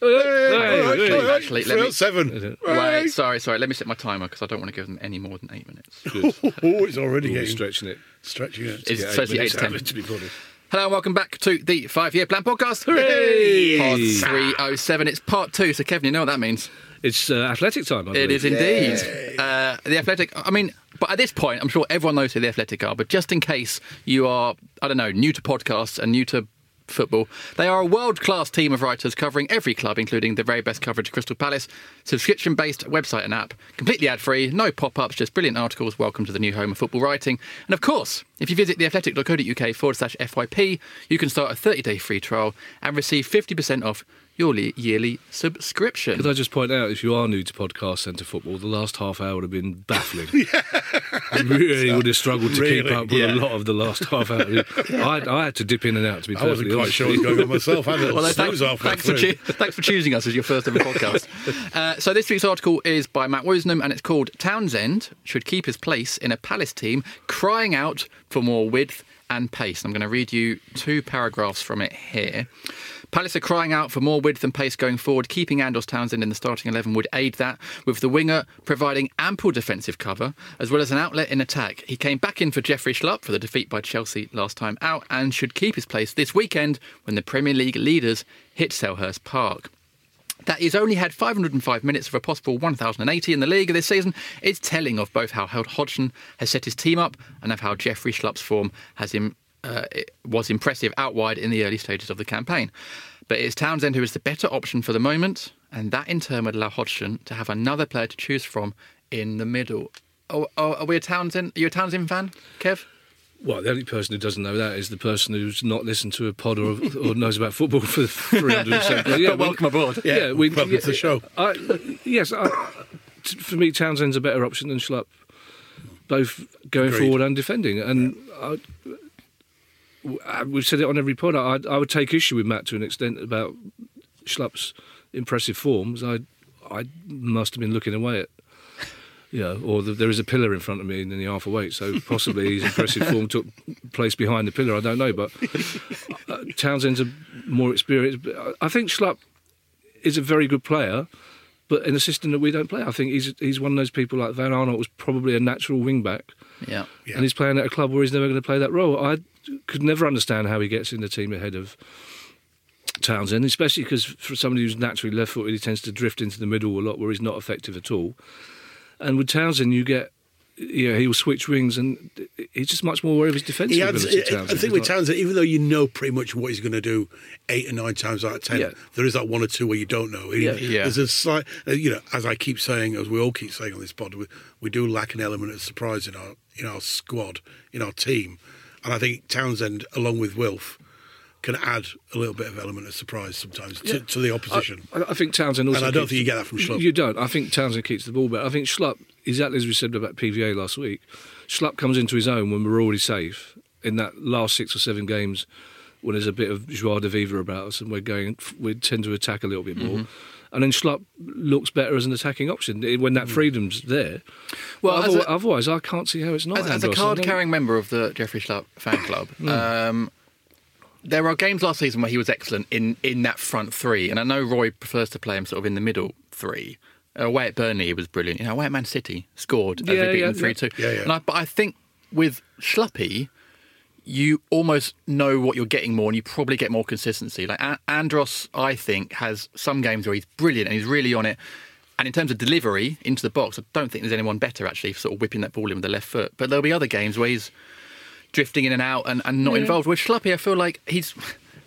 Hey, actually- hey. actually, let me- seven. Wait, sorry, sorry. Let me set my timer because I don't want to give them any more than eight minutes. Oh, it's already Ooh, getting stretching it. stretching it. It's Yeah, supposed to be eight minutes to ten. to be. Hello and welcome back to the Five Year Plan Podcast. Hooray! Pod 307. It's part two, so Kevin, you know what that means. It's uh, athletic time. I believe. is indeed. Uh, the Athletic, I mean, but at this point, I'm sure everyone knows who the Athletic are, but just in case you are, I don't know, new to podcasts and new to football, they are a world class team of writers covering every club, including the very best coverage of Crystal Palace, subscription based website and app, completely ad free, no pop ups, just brilliant articles. Welcome to the new home of football writing. And of course, if you visit theathletic.co.uk forward slash FYP, you can start a 30 day free trial and receive 50% off your li- yearly subscription. Could I just point out, if you are new to Podcast Centre football, the last half hour would have been baffling. You really would have struggled to keep up with Yeah. a lot of the last half hour. I, I had to dip in and out, to be I wasn't quite honest. sure what was going on myself. I had a Well, thanks, thanks, for through. choo- thanks for choosing us as your first ever podcast. Uh, so this week's article is by Matt Woosnam and it's called Townsend should keep his place in a Palace team, crying out for more width and pace. I'm going to read you two paragraphs from it here. Palace are crying out for more width and pace going forward. Keeping Andros Townsend in the starting 11 would aid that, with the winger providing ample defensive cover as well as an outlet in attack. He came back in for Jeffrey Schlupp for the defeat by Chelsea last time out and should keep his place this weekend when the Premier League leaders hit Selhurst Park. That he's only had 505 minutes of a possible 1,080 in the league this season is telling of both how Held Hodgson has set his team up and of how Jeffrey Schlupp's form has him uh, it was impressive out wide in the early stages of the campaign. But it's Townsend who is the better option for the moment, and that in turn would allow Hodgson to have another player to choose from in the middle. Oh, oh, are we a Townsend? Are you a Townsend fan, Kev? Well, the only person who doesn't know that is the person who's not listened to a pod or, or knows about football for 300 Yeah, But welcome aboard. Yeah, we, welcome to the show. I, yes, I, t- for me, Townsend's a better option than Schlupp, both going Agreed. forward and defending. And I, I- we've said it on every pod. I, I would take issue with Matt to an extent about Schlupp's impressive forms. I, I must have been looking away at. You know, or the, there is a pillar in front of me in the half awake, so possibly his impressive form took place behind the pillar. I don't know, but uh, Townsend's a more experienced. I- I think Schlupp is a very good player, but in a system that we don't play. I think he's he's one of those people like Van Aanholt was probably a natural wing back, Yeah. and he's playing at a club where he's never going to play that role. I could never understand how he gets in the team ahead of Townsend, especially because for somebody who's naturally left-footed, he tends to drift into the middle a lot where he's not effective at all. And with Townsend, you get. Yeah, he will switch wings, and he's just much more aware of his defensive He adds, ability. I Townsend. think with not- Townsend, even though you know pretty much what he's going to do eight or nine times out of ten, Yeah. there is that one or two where you don't know. He- Yeah. Yeah. There's a slight, uh, you know, as I keep saying, as we all keep saying on this pod, we, we do lack an element of surprise in our in our squad, in our team, and I think Townsend, along with Wilf, can add a little bit of element of surprise sometimes to, to the opposition. I, I think Townsend also. And I don't keeps- think you get that from Schlupp. You don't. I think Townsend keeps the ball better. I think Schlupp, exactly as we said about PVA last week, Schlupp comes into his own when we're already safe. In that last six or seven games, when there's a bit of joie de vivre about us and we're going, we tend to attack a little bit more. Mm-hmm. And then Schlupp looks better as an attacking option when Mm. that freedom's there. Well, otherwise, a- otherwise, I can't see how it's not. As, as a card-carrying member of the Jeffrey Schlupp fan club, um, there are games last season where he was excellent in, in that front three. And I know Roy prefers to play him sort of in the middle three. Away at Burnley, he was brilliant. You know, away at Man City, scored as Yeah, we beat yeah, them 3 yeah. 2. Yeah, yeah. And I, but I think with Schluppy, you almost know what you're getting more and you probably get more consistency. Like A- Andros, I think, has some games where he's brilliant and he's really on it. And in terms of delivery into the box, I don't think there's anyone better actually for sort of whipping that ball in with the left foot. But there'll be other games where he's drifting in and out and, and not involved. With Schluppy, I feel like he's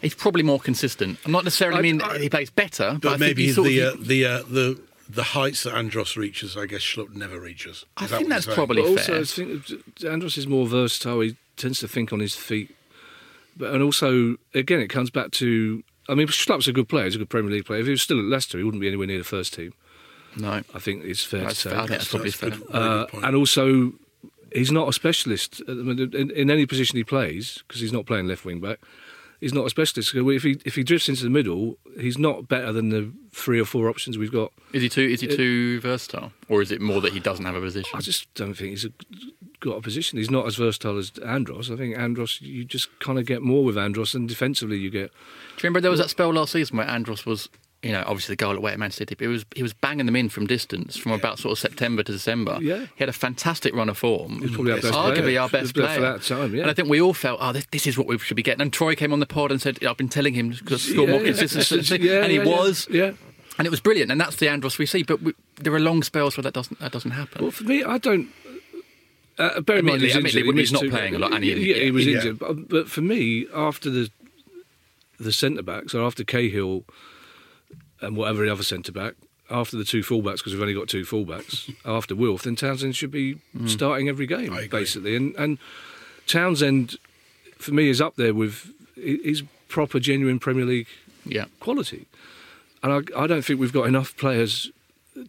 he's probably more consistent. I'm not necessarily I- mean I- he plays better, but, But I think maybe he's sort the, of, uh, the uh, the the heights that Andros reaches, I guess Schlupp never reaches. I that think that's saying? probably But also. I think Andros is more versatile. He tends to think on his feet. But, and also, again, it comes back to. I mean, Schlupp's a good player. He's a good Premier League player. If he was still at Leicester, he wouldn't be anywhere near the first team. no. I think it's fair That's to fair. I say. think that's probably fair. good. Very Uh, good and also, he's not a specialist at the moment. in, in any position he plays because he's not playing left wing back. He's not a specialist. So If he if he drifts into the middle, he's not better than the three or four options we've got. Is he too is he uh, too versatile, or is it more that he doesn't have a position? I just don't think he's a, got a position. He's not as versatile as Andros. I think Andros, you just kind of get more with Andros, and defensively you get. Do you remember there was that spell last season where Andros was you know, obviously the goal at away at Man City, but he was he was banging them in from distance from about sort of September to December. Yeah. he had a fantastic run of form. He's probably our best arguably player. our best For that time, yeah. And I think we all felt, oh, this, this is what we should be getting. And Troy came on the pod and said, I've been telling him to score more Yeah, yeah. consistency, Yeah, and he yeah, yeah. was. Yeah. And it was brilliant, and that's the Andros we see. But we, there are long spells where that doesn't that doesn't happen. Well, for me, I don't. Uh, bear in mind, he's injured. He he's not playing a lot, and he- yeah, he was yeah. injured. But, but for me, after the the centre backs, or after Cahill and whatever the other centre back, after the two fullbacks, because we've only got two fullbacks, after Wilf, then Townsend should be mm. starting every game, basically. And and Townsend, for me, is up there with he's proper, genuine Premier League yeah, quality. And I, I don't think we've got enough players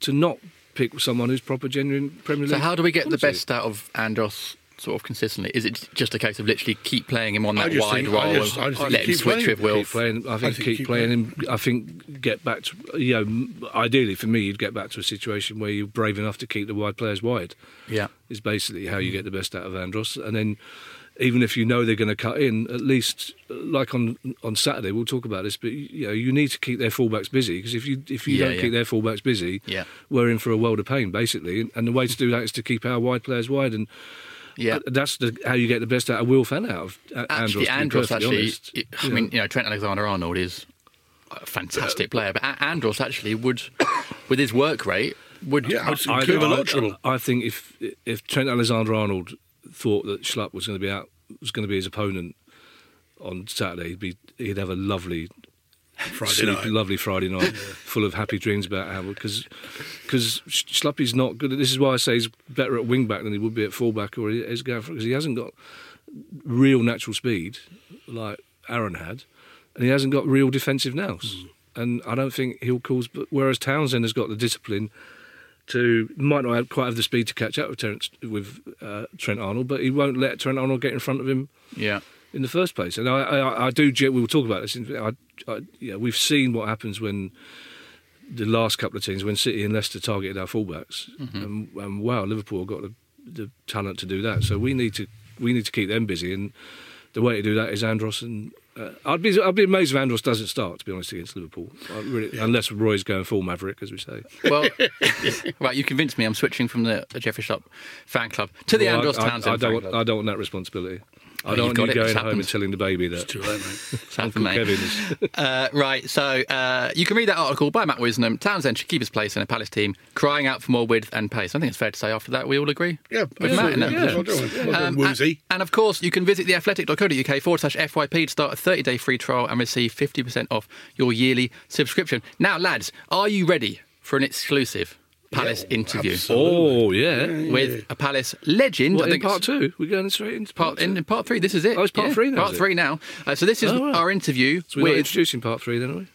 to not pick someone who's proper, genuine Premier League. So how do we get the best out of Andros sort of consistently? Is it just a case of literally keep playing him on that wide think- I role, just- I just think let him switch playing. with Keep playing. I think, think keep, keep playing him. I think get back to you know. Ideally for me, you'd get back to a situation where you're brave enough to keep the wide players wide. Yeah, Is basically how you get the best out of Andros, and then even if you know they're going to cut in, at least like on on Saturday, we'll talk about this. But you know, you need to keep their fullbacks busy because if you if you Yeah, don't yeah. keep their fullbacks busy, Yeah. we're in for a world of pain basically. And, and the way to do that is to keep our wide players wide and. Yeah. That's the, how you get the best out of Wilf and out of uh, Actually, Andros. to be actually. honest. it- I mean, you know, Trent Alexander-Arnold is a fantastic player, but A- Andros actually would, with his work rate, would. Yeah, would- absolutely. Could have been I, I think if if Trent Alexander-Arnold thought that Schlupp was going to be out, was going to be his opponent on Saturday, he'd be he'd have a lovely Friday sleep- night. lovely Friday night, full of happy dreams about how because because Schluppy's not good. at This is why I say he's better at wing back than he would be at fullback or he is going because he hasn't got real natural speed like Aaron had, and he hasn't got real defensive nous. And I don't think he'll cause. But whereas Townsend has got the discipline to might not have, quite have the speed to catch up with Terence, with uh, Trent Arnold, but he won't let Trent Arnold get in front of him yeah, in the first place. And I, I, I do. We will talk about this. I, I, yeah, we've seen what happens when the last couple of teams, when City and Leicester targeted our fullbacks, and, and wow, Liverpool got the, the talent to do that. So we need to we need to keep them busy, and the way to do that is Andros. And uh, I'd be I'd be amazed if Andros doesn't start to be honest against Liverpool, I really, unless Roy's going full maverick, as we say. Well, right, you convinced me. I'm switching from the, Jeffrey Schlupp fan club to the Well, Andros I, I, Townsend I don't fan want, club. I don't want that responsibility. I don't want got you it. going It's home and telling the baby that. Too late, mate. It's happened, mate. Kevin. Uh, right, so uh, you can read that article by Matt Woosnam. Townsend should keep his place in a Palace team, crying out for more width and pace. I think it's fair to say after that we all agree. Yeah, with Matt in that absolutely. position. Well done, well done, Um, and, and of course, you can visit theathletic.co.uk forward slash FYP to start a 30 day free trial and receive 50% off your yearly subscription. Now, lads, are you ready for an exclusive Palace interview Oh yeah. with a Palace legend? What, I in think part two? We're going straight into part, Part, in, two? in part three, this is it. Oh, it's part Yeah, three now, Part three now. Uh, so this is Oh, right. our interview So we're not with. introducing part three then, are we?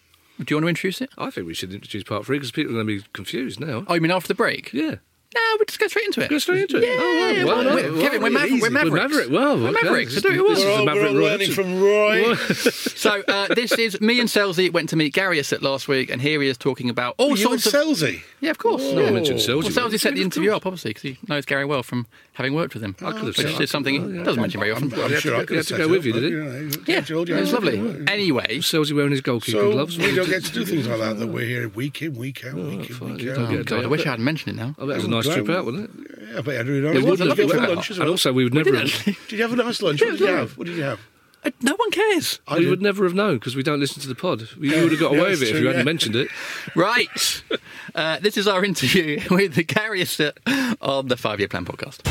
Do you want to introduce it? I think we should introduce part three because people are going to be confused now. Oh, you mean after the break? Yeah. No, we'll just go straight into it. Go straight into it. Yeah, Oh, right. well, Well, we're- well, Kevin, we're, well, Maver- we're Mavericks. Maverick. Well, We're okay. Mavericks. This So do is- it was. this is We're the all, Maverick we're all learning from Roy. So uh, this is me and Sellsy went to meet Gary Issott last week, and here he is talking about all you and sorts of. Sellsy. Yeah, of course. No yeah. one mentioned Sellsy. Well, Sellsy set the interview up, obviously, because he knows Gary well from having worked with him. I could have which said- is something he doesn't mention very often. I'm, I'm sure I could he had have to go set with you, up, did he? but, you know, Yeah, told it was lovely. Anyway, Sellsy wearing his goalkeeping So gloves. we don't get to do things like that. That we're here week in, week out, week in, fine. week out. oh, God, I wish I hadn't mentioned it now. Oh, that was a nice trip out, wasn't it? Yeah, but I do know. It was a lovely Did you trip have out. lunch as And also, we would never, did have, you have a nice lunch? What did you have? What did you have? Uh, No one cares. I we did. would never have known because we don't listen to the pod. You would have got away with that's it if true, you hadn't mentioned it. Right. Uh, this is our interview with the Gary Issott on the Five Year Plan podcast.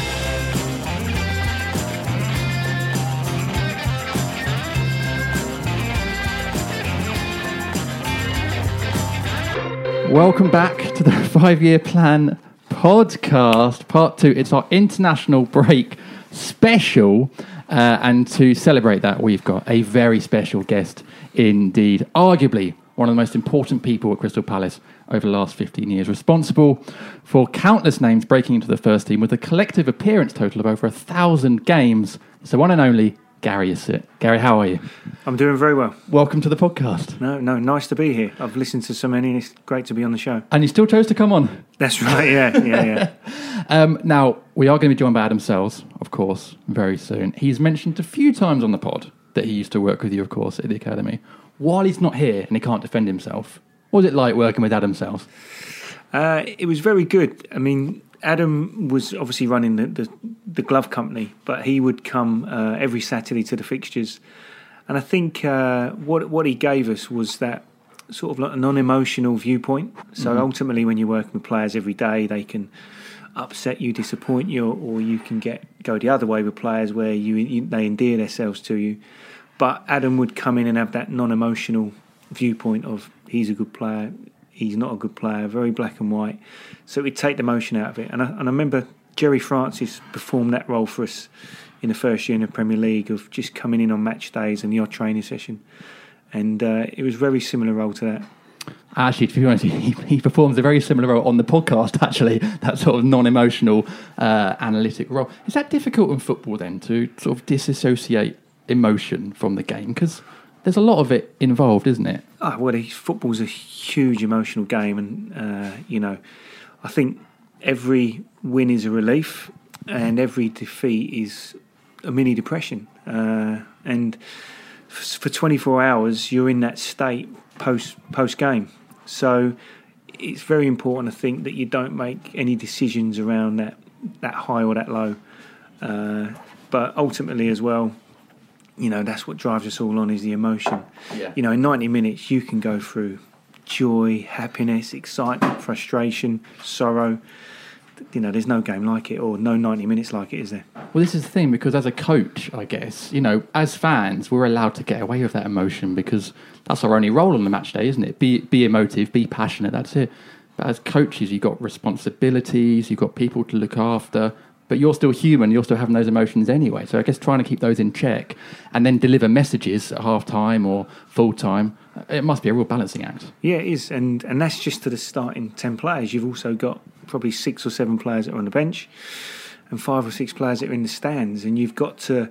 Welcome back to the Five Year Plan podcast, part two. It's our international break special. Uh, and to celebrate that, we've got a very special guest indeed. Arguably one of the most important people at Crystal Palace over the last 15 years, responsible for countless names breaking into the first team with a collective appearance total of over a thousand games. It's the one and only Gary Issott. Gary, how are you? I'm doing very well. Welcome to the podcast. No, no, nice to be here. I've listened to so many, and it's great to be on the show. And you still chose to come on. That's right. Yeah, yeah, yeah. Um, now, we are going to be joined by Adam Sells, of course, very soon. He's mentioned a few times on the pod that he used to work with you, of course, at the Academy. While he's not here and he can't defend himself, What was it like working with Adam Sells? Uh, it was very good. I mean, Adam was obviously running the, the, the glove company, but he would come uh, every Saturday to the fixtures. And I think uh, what what he gave us was that sort of like a non-emotional viewpoint. So Mm-hmm. ultimately, when you're working with players every day, they can upset you, disappoint you, or you can get go the other way with players where you, you they endear themselves to you. But Adam would come in and have that non-emotional viewpoint of he's a good player, he's not a good player, very black and white. So it would take the emotion out of it. And I, and I remember Gerry Francis performed that role for us in the first year in the Premier League of just coming in on match days and the odd training session. And uh, it was a very similar role to that. Actually, to be honest, he, he performs a very similar role on the podcast. Actually, that sort of non-emotional, uh, analytic role. Is that difficult in football then to sort of disassociate emotion from the game? Because there's a lot of it involved, isn't it? Ah, well, football's a huge emotional game, and uh, you know, I think every win is a relief, and every defeat is a mini depression. Uh, and f- for 24 hours, you're in that state post post game. So it's very important, I think, that you don't make any decisions around that that high or that low. Uh, but ultimately, as well, you know that's what drives us all on is the emotion. Yeah. You know, in 90 minutes, you can go through joy, happiness, excitement, frustration, sorrow. You know, there's no game like it, or no 90 minutes like it, is there? Well, this is the thing because as a coach, I guess you know, as fans, we're allowed to get away with that emotion because that's our only role on the match day, isn't it? Be be emotive, be passionate. That's it. But as coaches, you've got responsibilities, you've got people to look after, but you're still human. You're still having those emotions anyway. So I guess trying to keep those in check and then deliver messages at half time or full time, it must be a real balancing act. Yeah, it is, and and that's just to the starting ten players. You've also got probably six or seven players that are on the bench, and five or six players that are in the stands, and you've got to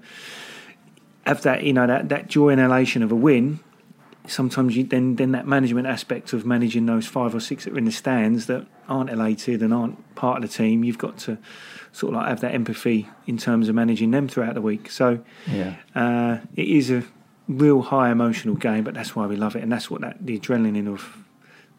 have that you know that, that joy and elation of a win. Sometimes you then then that management aspect of managing those five or six that are in the stands that aren't elated and aren't part of the team. You've got to sort of like have that empathy in terms of managing them throughout the week. So Yeah. uh, it is a real high emotional game, but that's why we love it, and that's what that the adrenaline of,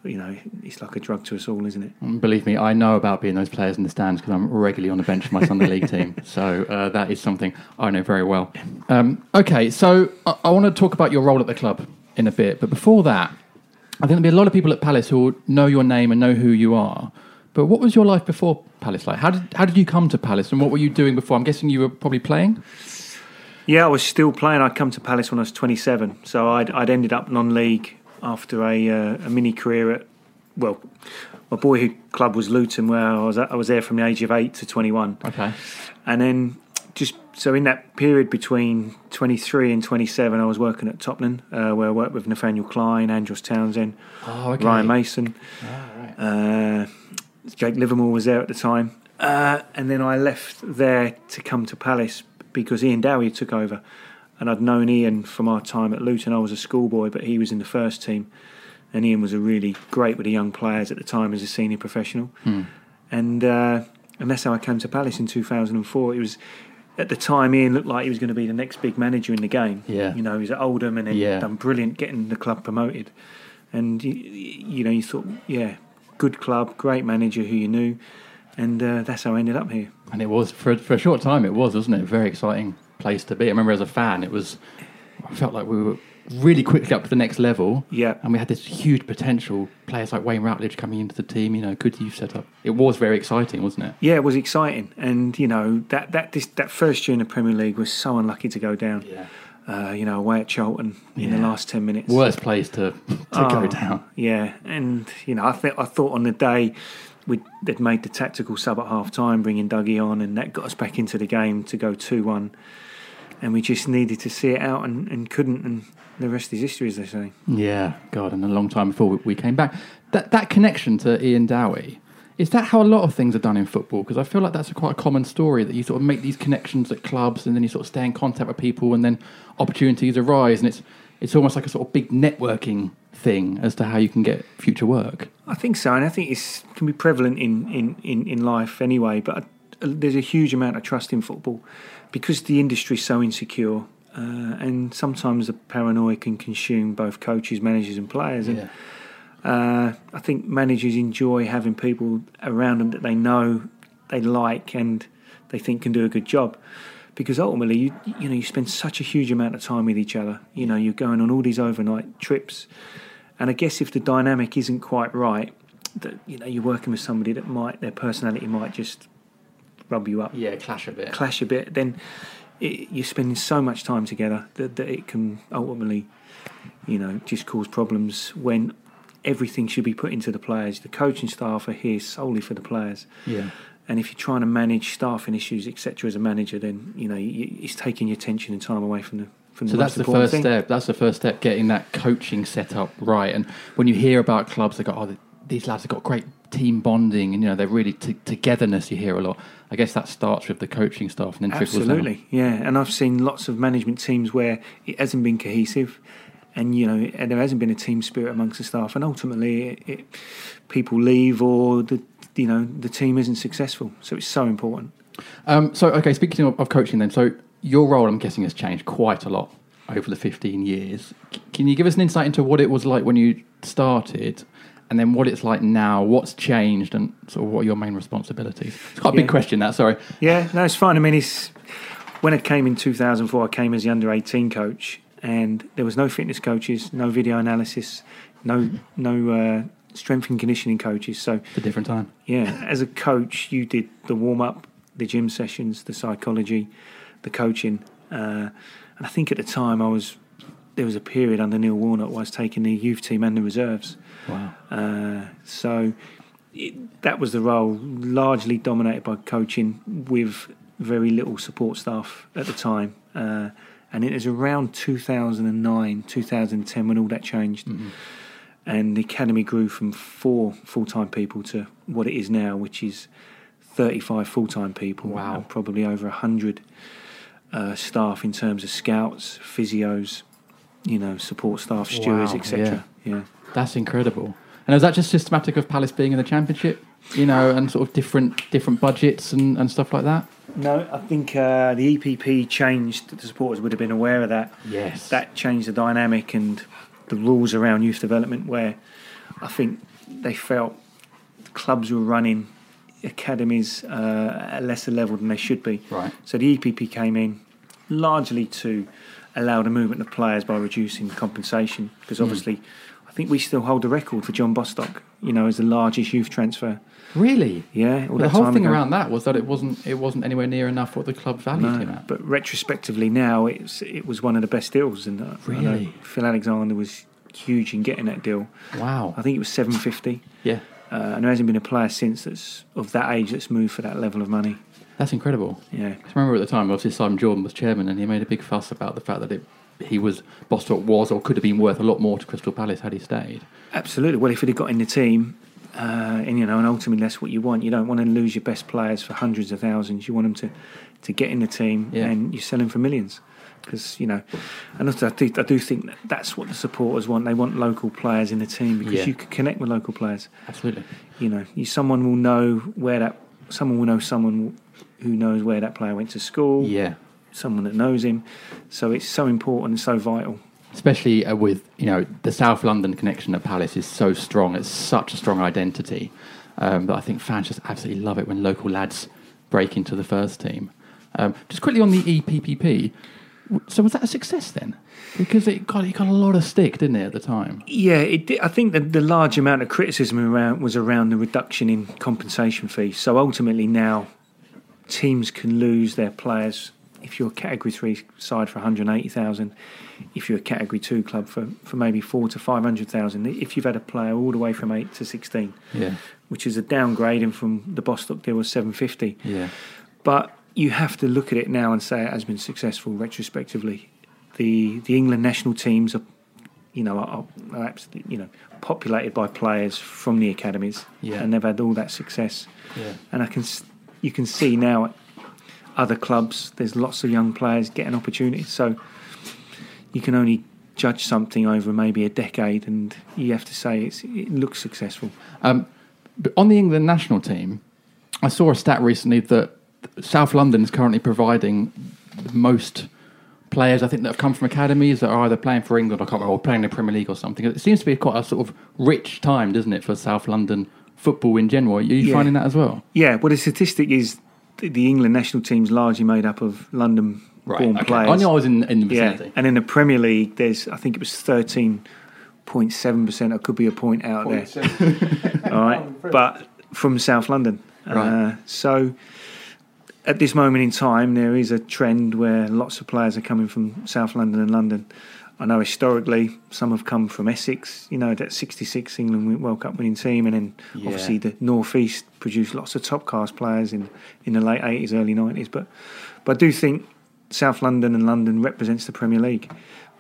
you know, it's like a drug to us all, isn't it? Believe me, I know about being those players in the stands because I'm regularly on the bench for my Sunday league team. So uh, that is something I know very well. Um, okay, so I, I want to talk about your role at the club in a bit, but before that, I think there'll be a lot of people at Palace who will know your name and know who you are. But what was your life before Palace like? How did how did you come to Palace, and what were you doing before? I'm guessing you were probably playing. Yeah, I was still playing. I'd come to Palace when I was 27, so I'd, I'd ended up non-league after a, uh, a mini career at well, my boyhood club was Luton, where I was at, I was there from the age of eight to 21. Okay. And then just so in that period between 23 and 27, I was working at Tottenham, uh, where I worked with Nathaniel Clyne, Andros Townsend, Oh, okay. Ryan Mason. Uh, Jake Livermore was there at the time. Uh, and then I left there to come to Palace because Ian Dowie took over. And I'd known Ian from our time at Luton. I was a schoolboy, but he was in the first team. And Ian was a really great with the young players at the time as a senior professional. And uh, and that's how I came to Palace in 2004. It was at the time Ian looked like he was going to be the next big manager in the game. Yeah. You know, he's at Oldham and then Yeah. done brilliant getting the club promoted. And you, you know, you thought, yeah, good club, great manager who you knew, and uh, that's how I ended up here. And it was for for a short time. It was, wasn't it? A very exciting place to be. I remember as a fan, it was. I felt like we were really quickly up to the next level. Yeah. And we had this huge potential. Players like Wayne Routledge coming into the team. You know, good youth setup. It was very exciting, wasn't it? Yeah, it was exciting, and you know that that this, that first year in the Premier League was so unlucky to go down. Yeah. Uh, you know, away at Charlton in the last ten minutes. Worst place to to Oh, go down. Yeah, and you know, I think I thought on the day we they'd made the tactical sub at half time, bringing Dougie on, and that got us back into the game to go two one, and we just needed to see it out and, and couldn't, and the rest is history, as they say. Yeah, God, and a long time before we- we came back. That that connection to Ian Dowie. Is that how a lot of things are done in football? Because I feel like that's a quite a common story that you sort of make these connections at clubs and then you sort of stay in contact with people and then opportunities arise and it's it's almost like a sort of big networking thing as to how you can get future work. I think so, and I think it can be prevalent in, in, in, in life anyway. But uh, there's a huge amount of trust in football because the industry's so insecure, uh, and sometimes the paranoia can consume both coaches, managers, and players. And Uh, I think managers enjoy having people around them that they know, they like, and they think can do a good job. Because ultimately, you you know, you spend such a huge amount of time with each other. You know, you're going on all these overnight trips, and I guess if the dynamic isn't quite right, that you know, you're working with somebody that might their personality might just rub you up Yeah, clash a bit. clash a bit, then it, you're spending so much time together that, that it can ultimately, you know, just cause problems when everything should be put into the players. The coaching staff are here solely for the players. Yeah. And if you're trying to manage staffing issues, etc., as a manager, then you know it's taking your attention and time away from the So the that's the first thing. step. That's the first step, getting that coaching set up right. And when you hear about clubs that go, oh, these lads have got great team bonding, and you know they're really t- togetherness. You hear a lot. I guess that starts with the coaching staff and then. Absolutely, yeah. And I've seen lots of management teams where it hasn't been cohesive, and you know, and there hasn't been a team spirit amongst the staff, and ultimately, it, it, people leave or the you know the team isn't successful. So it's so important. Um, so, okay, speaking of, of coaching, then, so your role, I'm guessing, has changed quite a lot over the 15 years. C- Can you give us an insight into what it was like when you started, and then what it's like now? What's changed, and sort of what are your main responsibilities? It's quite a big question. That sorry. Yeah, no, it's fine. I mean, it's when I came in 2004, I came as the under 18 coach, and there was no fitness coaches, no video analysis, no no uh, strength and conditioning coaches. So It's a different time. Yeah, as a coach, you did the warm up, the gym sessions, the psychology, the coaching, uh, and I think at the time I was there was a period under Neil Warnock where I was taking the youth team and the reserves. Wow. Uh, so it, that was the role, largely dominated by coaching with very little support staff at the time. Uh, and it was around 2009, 2010 when all that changed. And the academy grew from four full time people to what it is now, which is 35 full time people. Wow. and probably over 100 uh, staff in terms of scouts, physios, you know, support staff, stewards, Wow, etc. yeah. That's incredible. And is that just systematic of Palace being in the Championship? You know, and sort of different different budgets and, and stuff like that. No, I think uh, the EPPP changed. The supporters would have been aware of that. Yes. That changed the dynamic and the rules around youth development, where I think they felt clubs were running academies uh, at a lesser level than they should be. Right. So the EPPP came in largely to allow the movement of players by reducing compensation, because Hmm. obviously, I think we still hold the record for John Bostock. You know, as the largest youth transfer. Really? Yeah, all the whole thing ago. around that was that it wasn't it wasn't anywhere near enough what the club valued him at. but retrospectively now, it's it was one of the best deals, and uh, Really? Phil Alexander was huge in getting that deal. Wow. I think it was seven fifty, Yeah. uh, and there hasn't been a player since that's of that age that's moved for that level of money. That's incredible. Yeah, 'Cause I remember at the time, obviously Simon Jordan was chairman, and he made a big fuss about the fact that it, he was Bostock was or could have been worth a lot more to Crystal Palace had he stayed. absolutely. Well, if he'd have got in the team, uh, and you know, and ultimately that's what you want. You don't want to lose your best players for hundreds of thousands. You want them to to get in the team, Yeah. and you sell them for millions. Because you know, and also I do, I do think that that's what the supporters want. They want local players in the team because Yeah. you can connect with local players. Absolutely. you know, you, someone will know where that someone will know someone who knows where that player went to school. Yeah. someone that knows him. So it's so important and so vital. Especially uh, with you know the South London connection at Palace is so strong. It's such a strong identity um, that I think fans just absolutely love it when local lads break into the first team. Um, just quickly on the EPPP. So was that a success then? Because it got it got a lot of stick, didn't it, at the time? Yeah, it did, I think that the large amount of criticism around was around the reduction in compensation fees. So ultimately now, teams can lose their players if you're a Category Three side for 180,000. If you're a Category Two club for, for maybe four to 500,000. If you've had a player all the way from eight to 16, Yeah. which is a downgrading from the Bostock deal was 750. Yeah. But you have to look at it now and say it has been successful retrospectively. The the England national teams are, you know, are, are absolutely, you know, populated by players from the academies, Yeah. and they've had all that success. Yeah. And I can, you can see now at other clubs, there's lots of young players getting opportunities. So you can only judge something over maybe a decade, and you have to say it looks successful. Um, but on the England national team, I saw a stat recently that South London is currently providing the most players I think that have come from academies that are either playing for England or, or playing in the Premier League or something. It seems to be quite a sort of rich time, doesn't it, for South London football in general? Are you Yeah. finding that as well? Yeah, well, the statistic is the England national team's largely made up of London-born okay. players. I knew I was in, in the yeah, and in the Premier League, there's I think it was thirteen point seven percent. I could be a point out there. All right, but from South London. Right. Uh, so at this moment in time, there is a trend where lots of players are coming from South London and London. I know historically some have come from Essex, you know, that 66 England World Cup winning team, and then Yeah. obviously the North East produced lots of top class players in, in the late 80s, early 90s. But, but I do think South London and London represents the Premier League.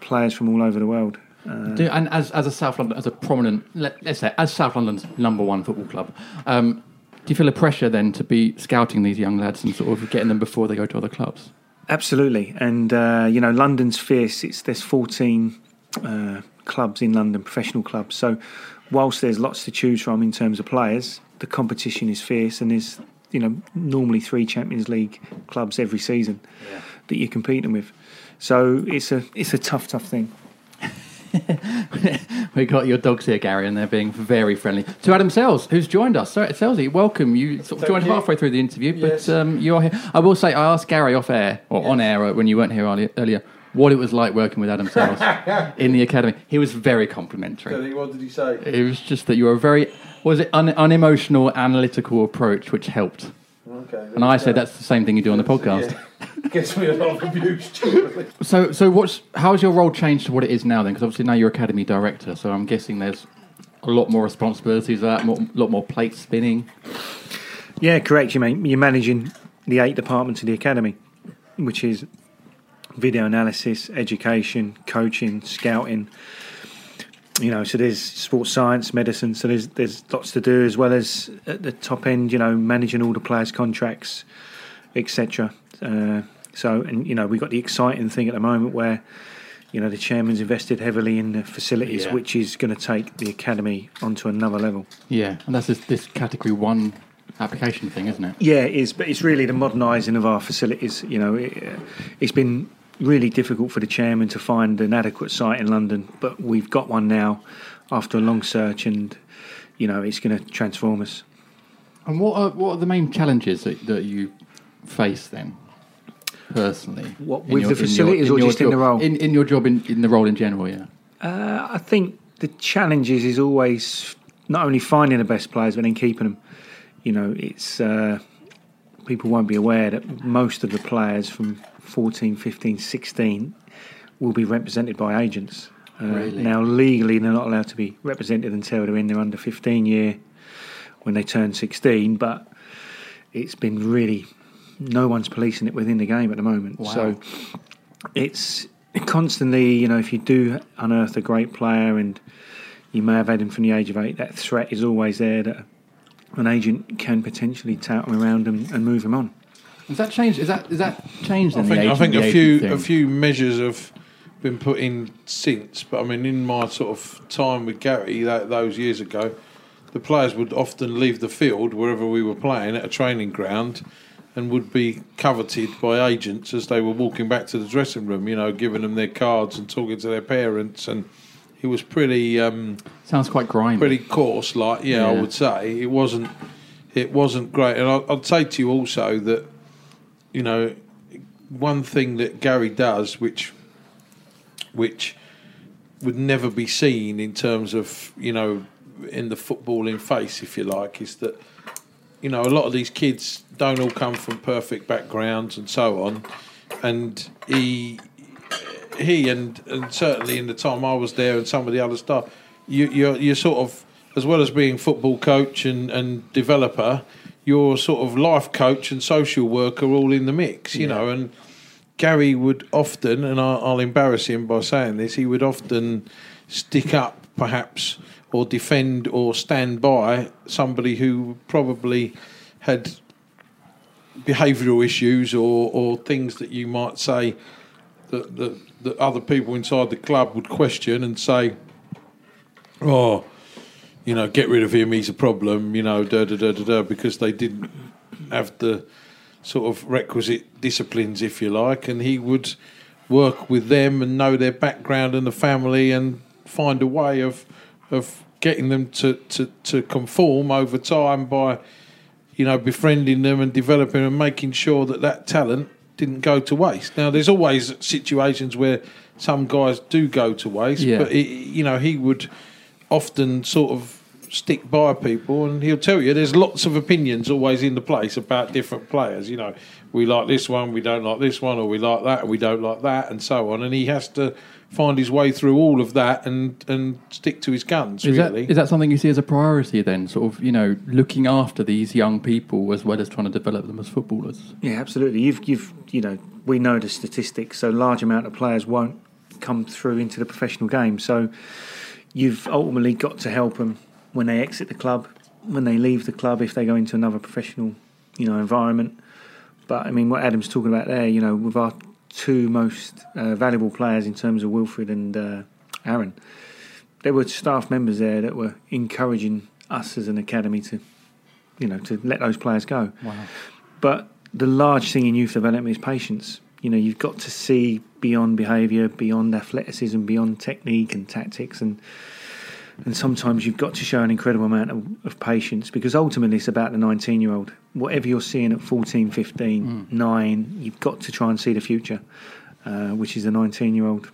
Players from all over the world. Uh, Do, and as, as a South London, as a prominent, let, us say, as South London's number one football club, um, do you feel a pressure then to be scouting these young lads and sort of getting them before they go to other clubs? Absolutely, and uh, you know London's fierce. It's there's 14 uh, clubs in London, professional clubs. So whilst there's lots to choose from in terms of players, the competition is fierce, and there's you know normally three Champions League clubs every season that you're competing with. So it's a it's a tough, tough thing. we got your dogs here, Gary, and they're being very friendly. To Adam Sells, who's joined us. So, Sellsy, welcome. You sort of joined you. halfway through the interview, Yes. but um, you're here. I will say, I asked Gary off air, or on air uh, when you weren't here earlier, earlier, what it was like working with Adam Sells in the academy. He was very complimentary. What did he say? It was just that you were a very, was it un- unemotional, analytical approach, which helped. Okay. And I said that's the same thing you do on the podcast. Gets me a lot of abuse. So, so what's how's your role changed to what it is now then? Because obviously now you're academy director, so I'm guessing there's a lot more responsibilities, a lot more, lot more plate spinning. Yeah, correct. You mean you're managing the eight departments of the academy, which is video analysis, education, coaching, scouting. You know, so there's sports science, medicine. So there's there's lots to do as well as at the top end. You know, managing all the players' contracts, etc. Uh, so and you know we've got the exciting thing at the moment where. You know the chairman's invested heavily in the facilities, Yeah. which is going to take the academy onto another level. Yeah, and that's this, this category one application thing, isn't it? Yeah, it is, but it's really the modernising of our facilities. You know, it, it's been really difficult for the chairman to find an adequate site in London, but we've got one now after a long search, and you know, it's going to transform us. And what are, what are the main challenges that, that you face then, personally? What, with your- the in your- facilities or just in the role? In, in your job, in, in the role in general, yeah. Uh, I think the challenges is always not only finding the best players, but then keeping them. You know, it's uh, people won't be aware that most of the players from 14, 15, 16 will be represented by agents. Uh, Really? Now, legally, they're not allowed to be represented until they're in their under 15 year when they turn 16, but it's been really no one's policing it within the game at the moment. Wow. So it's constantly, you know, if you do unearth a great player and you may have had him from the age of eight, that threat is always there that an agent can potentially tout him around and, and move him on. Has that changed? Is that is that changed? I in think, I think a few thing? a few measures have been put in since, but I mean, in my sort of time with Gary that, those years ago, the players would often leave the field wherever we were playing at a training ground, and would be coveted by agents as they were walking back to the dressing room. You know, giving them their cards and talking to their parents, and it was pretty. Um, Sounds quite grimy. pretty coarse. Like, yeah, I would say it wasn't. It wasn't great, and I- I'd say to you also that, you know, one thing that Gary does, which, which would never be seen in terms of you know, in the footballing face, if you like, is that, you know, a lot of these kids don't all come from perfect backgrounds and so on, and he he and, and certainly in the time I was there and some of the other stuff, you, you're you're sort of as well as being football coach and, and developer, you're sort of life coach and social worker all in the mix, you know. And Gary would often, and I, I'll embarrass him by saying this, he would often stick up perhaps or defend or stand by somebody who probably had behavioural issues or, or things that you might say that, that, that other people inside the club would question and say, oh, you know, get rid of him, he's a problem, you know, da da da da da, because they didn't have the sort of requisite disciplines, if you like, and he would work with them and know their background and the family and find a way of of getting them to, to, to conform over time by you know befriending them and developing and making sure that that talent didn't go to waste. Now there's always situations where some guys do go to waste, Yeah. but it, you know he would often sort of stick by people and he'll tell you there's lots of opinions always in the place about different players you know we like this one we don't like this one or we like that and we don't like that and so on and he has to find his way through all of that and and stick to his guns Is that, really is that something you see as a priority then? Sort of, you know, looking after these young people as well as trying to develop them as footballers? Yeah, absolutely. You've, you've, you know, we know the statistics. So, large amount of players won't come through into the professional game. So, you've ultimately got to help them when they exit the club, when they leave the club, if they go into another professional, you know, environment. But I mean, what Adam's talking about there, you know, with our two most uh, valuable players in terms of Wilfred and uh, Aaron, there were staff members there that were encouraging us as an academy to, you know, to let those players go. Wow. But the large thing in youth development is patience. You know, you've got to see beyond behaviour, beyond athleticism, beyond technique and tactics, and and sometimes you've got to show an incredible amount of, of patience because ultimately it's about the 19 year old. Whatever you're seeing at 14, 15, 9, you've got to try and see the future, uh, which is a 19 year old.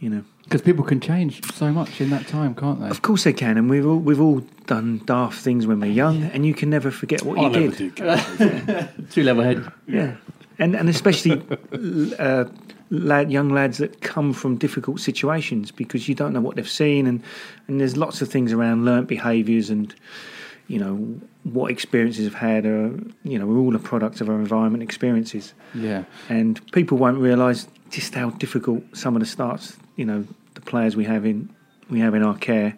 You know, Because people can change so much in that time, can't they? of course they can, and we've all we've all done daft things when we're young, and you can never forget what I you never did. did Too level headed. Yeah, and and especially uh, lad, young lads that come from difficult situations because you don't know what they've seen, and and there's lots of things around learnt behaviours and you know what experiences have had. Are, you know, we're all a product of our environment experiences, Yeah. and people won't realise just how difficult some of the starts. You know, the players we have in we have in our care,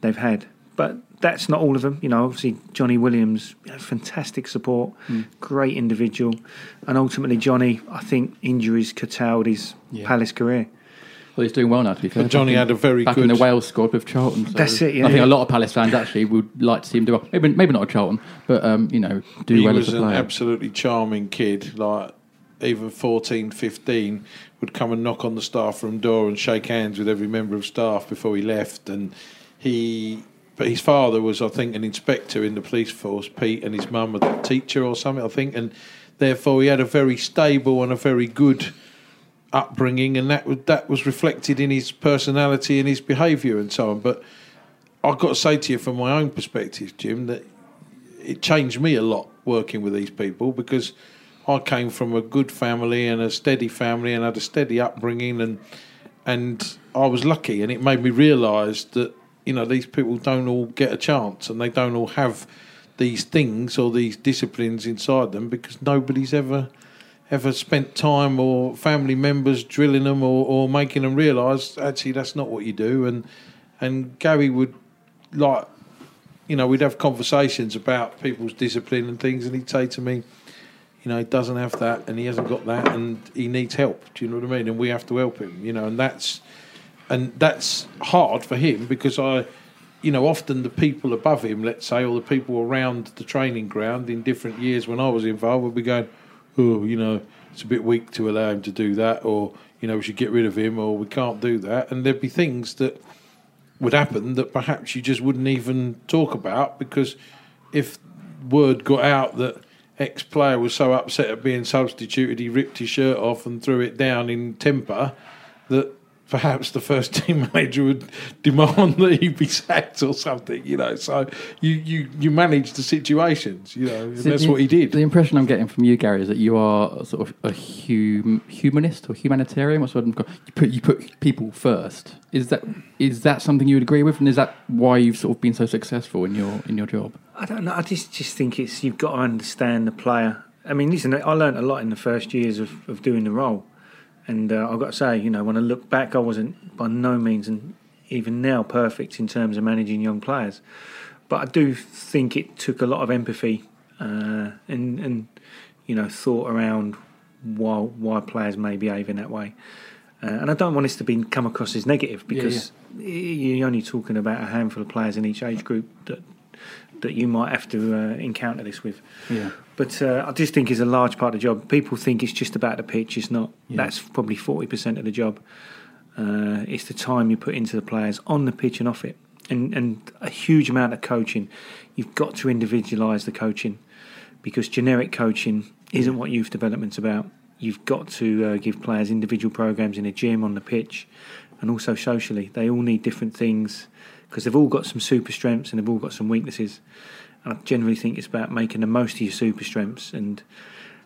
they've had, but. That's not all of them, you know. Obviously, Johnny Williams, you know, fantastic support, great individual, and ultimately Johnny, I think injuries curtailed his Yeah. Palace career. Well, he's doing well now, to be fair. But Johnny had a very back in good- the Wales squad with Charlton. So That's it, yeah, I think yeah. a lot of Palace fans actually would like to see him do well. Maybe, maybe not at Charlton, but um, you know, do he well was as a player. an player. absolutely charming kid like even 14 15 would come and knock on the staff room door and shake hands with every member of staff before he left and he but his father was i think an inspector in the police force pete and his mum was a teacher or something i think and therefore he had a very stable and a very good upbringing and that was that was reflected in his personality and his behaviour and so on. But i've got to say to you from my own perspective jim that it changed me a lot working with these people because I came from a good family and a steady family and had a steady upbringing and and I was lucky and it made me realise that you know these people don't all get a chance and they don't all have these things or these disciplines inside them because nobody's ever ever spent time or family members drilling them or, or making them realise actually that's not what you do and and Gary would like you know, we'd have conversations about people's discipline and things, and he'd say to me, you know, he doesn't have that, and he hasn't got that, and he needs help. Do you know what I mean? And we have to help him, you know, and that's and that's hard for him because I, you know, often the people above him, let's say, or the people around the training ground in different years when I was involved, would be going, oh, you know, it's a bit weak to allow him to do that, or you know, we should get rid of him, or we can't do that, and there'd be things that would happen that perhaps you just wouldn't even talk about because if word got out that X player was so upset at being substituted, he ripped his shirt off and threw it down in temper that perhaps the first team manager would demand that he be sacked or something, you know. So you, you, you manage the situations, you know, and So that's the- what he did. The impression I'm getting from you, Gary, is that you are sort of a hum, humanist or humanitarian. What's the word I'm called? You put you put people first. Is that is that something you would agree with, and is that why you've sort of been so successful in your in your job? I don't know. I just just think it's you've got to understand the player. I mean, listen, I learned a lot in the first years of, of doing the role, and uh, I've got to say, you know, when I look back, I wasn't by no means and even now perfect in terms of managing young players, but I do think it took a lot of empathy uh, and and you know thought around why why players may behave in that way. Uh, and I don't want this to be come across as negative because you're only talking about a handful of players in each age group that that you might have to uh, encounter this with. Yeah. But uh, I just think it's a large part of the job. People think it's just about the pitch. It's not. Yeah. That's probably forty percent of the job. Uh, it's the time you put into the players on the pitch and off it, and and a huge amount of coaching. You've got to individualise the coaching because generic coaching isn't what youth development's about. You've got to uh, give players individual programs in a gym, on the pitch, and also socially. They all need different things because they've all got some super strengths and they've all got some weaknesses. And I generally think it's about making the most of your super strengths and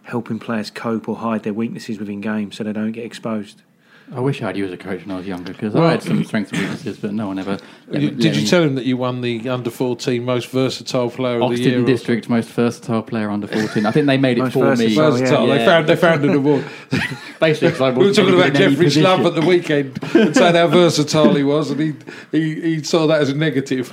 helping players cope or hide their weaknesses within games so they don't get exposed. I wish I had you as a coach when I was younger because Well- I had some strengths and weaknesses, but no one ever. let me- Did you me- tell him that you won the under 14 most versatile player of the year? or District most versatile player under 14. I think they made it Most for me. versatile, Versatile. They found they found an award. Basically, 'cause I we were talking about in any Jeffrey position. At the weekend and saying how versatile he was, and he, he he saw that as a negative.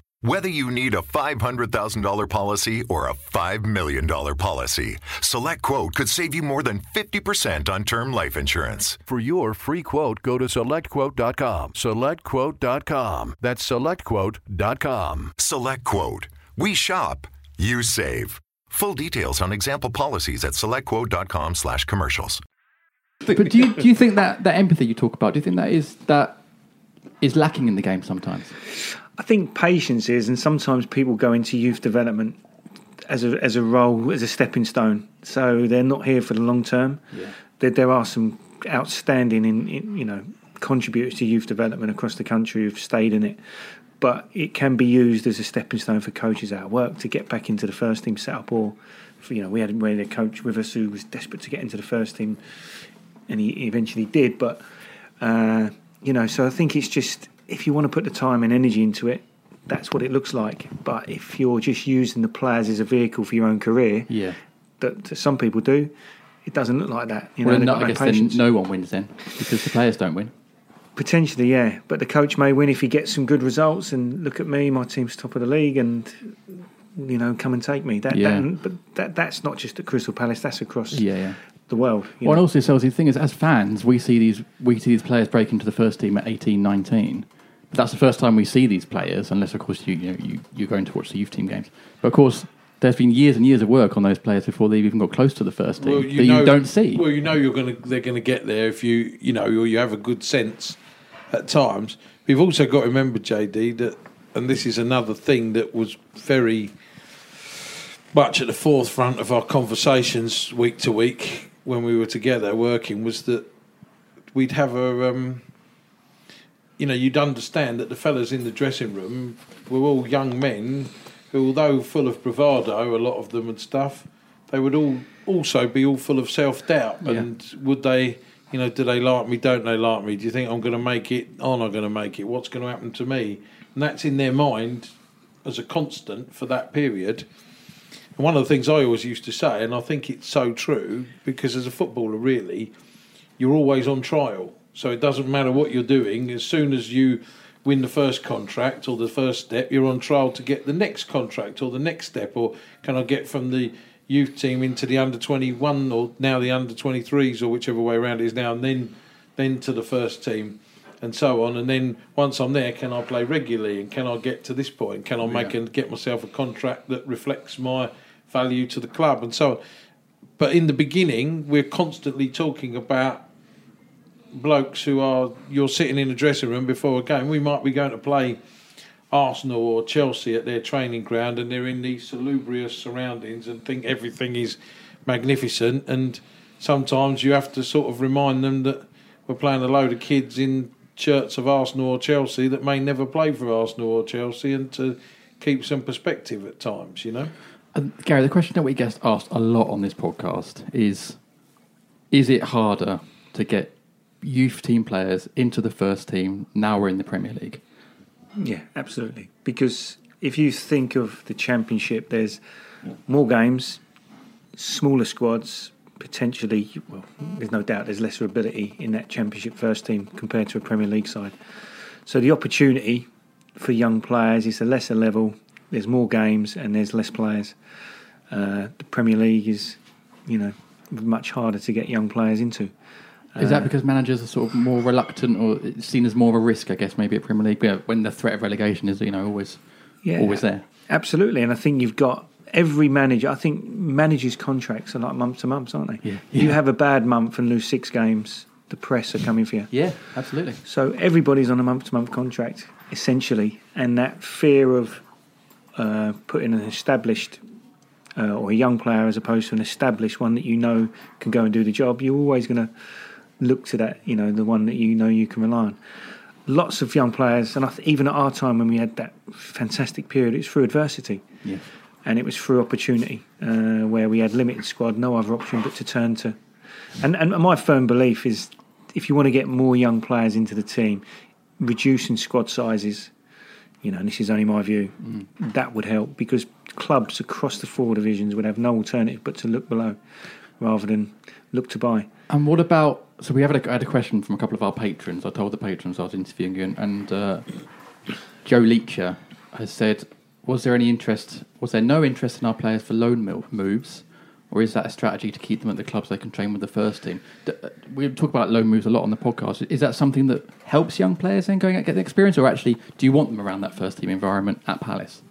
Whether you need a $500,000 policy or a $5 million policy, Select Quote could save you more than 50% on term life insurance. For your free quote, go to selectquote.com. Selectquote.com. That's selectquote.com. Select Quote. We shop, you save. Full details on example policies at selectquote.com slash commercials. But do you, do you think that, that empathy you talk about, do you think that is that is lacking in the game sometimes? I think patience is, and sometimes people go into youth development as a as a role as a stepping stone. So they're not here for the long term. There, there are some outstanding, in, in you know, contributors to youth development across the country who've stayed in it. But it can be used as a stepping stone for coaches out of work to get back into the first team setup. Or, for, you know, we had, we had a coach with us who was desperate to get into the first team, and he eventually did. But uh, you know, so I think it's just if you want to put the time and energy into it, that's what it looks like. But if you're just using the players as a vehicle for your own career, Yeah. that some people do, it doesn't look like that. You know, well, they've no, I guess then no one wins then because the players don't win. Potentially, yeah. But the coach may win if he gets some good results. And look at me, my team's top of the league, and you know, come and take me. That, Yeah. that but that that's not just at Crystal Palace. That's across Yeah, yeah. the world. you Well, and also, so the thing is, as fans, we see these we see these players break into the first team at 18, 19. That's the first time we see these players, unless, of course, you you know, you you're going to watch the youth team games. But of course, there's been years and years of work on those players before they've even got close to the first team Well, that you, you don't see. Well, you know you're going to they're going to get there if you you know or you have a good sense at times. We've also got to remember, JD, that and this is another thing that was very much at the forefront of our conversations week to week when we were together working was that we'd have a um, you know you'd understand that the fellas in the dressing room were all young men who although full of bravado a lot of them and stuff they would all also be all full of self-doubt Yeah. and would they you know do they like me don't they like me do you think i'm going to make it am i going to make it what's going to happen to me and that's in their mind as a constant for that period and one of the things I always used to say, and I think it's so true, because as a footballer, really, you're always on trial. So it doesn't matter what you're doing. As soon as you win the first contract or the first step, you're on trial to get the next contract or the next step. Or can I get from the youth team into the under 21 or now the under 23s or whichever way around it is now, and then then to the first team. And so on, and then once I'm there, can I play regularly? And can I get to this point? Can I make and get myself a contract that reflects my value to the club? And so on. But in the beginning, we're constantly talking about blokes who are you're sitting in the dressing room before a game. We might be going to play Arsenal or Chelsea at their training ground, and they're in these salubrious surroundings and think everything is magnificent. And sometimes you have to sort of remind them that we're playing a load of kids in shirts of Arsenal or Chelsea that may never play for Arsenal or Chelsea, and to keep some perspective at times, you know. And Gary, the question that we get asked a lot on this podcast is: Is it harder to get youth team players into the first team now we're in the Premier League? Yeah, absolutely. Because if you think of the championship, there's more games, smaller squads, potentially. Well, there's no doubt there's lesser ability in that championship first team compared to a Premier League side. So the opportunity for young players is a lesser level. There's more games and there's less players. Uh, the Premier League is, you know, much harder to get young players into. Is that Uh, because managers are sort of more reluctant or it's seen as more of a risk, I guess, maybe at Premier League, yeah, when the threat of relegation is, you know, always always there? Absolutely, and I think you've got every manager. I think managers' contracts are like month to month, aren't they? Yeah. You have a bad month and lose six games, the press are coming for you. Yeah, absolutely. So everybody's on a month to month contract essentially, and that fear of uh, putting an established uh, or a young player as opposed to an established one that you know can go and do the job, you're always going to look to that. You know, the one that you know you can rely on. Lots of young players, and I th- even at our time when we had that fantastic period, it's through adversity Yeah. and it was through opportunity uh, where we had limited squad, no other option but to turn to. And, and my firm belief is if you want to get more young players into the team, reducing squad sizes, you know, and this is only my view, that would help because clubs across the four divisions would have no alternative but to look below rather than look to buy. And what about? So we have had a, had a question from a couple of our patrons. I told the patrons I was interviewing you, and, and uh, Joe Leacher has said, "Was there any interest? Was there no interest in our players for loan moves, or is that a strategy to keep them at the club so they can train with the first team?" Uh, we talk about loan moves a lot on the podcast. Is that something that helps young players then going out get the experience, or actually do you want them around that first team environment at Palace?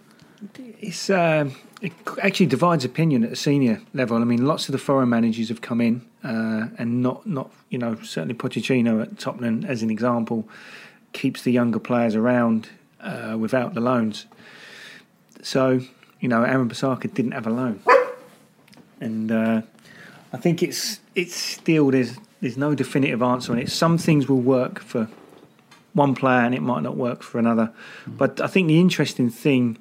It's um, it actually divides opinion at the senior level. I mean, lots of the foreign managers have come in, uh, and not not you know certainly Pochettino at Tottenham as an example keeps the younger players around uh, without the loans. So you know, Aaron Bissaka didn't have a loan, and uh, I think it's it's still there's there's no definitive answer on it. Some things will work for one player and it might not work for another. But I think the interesting thing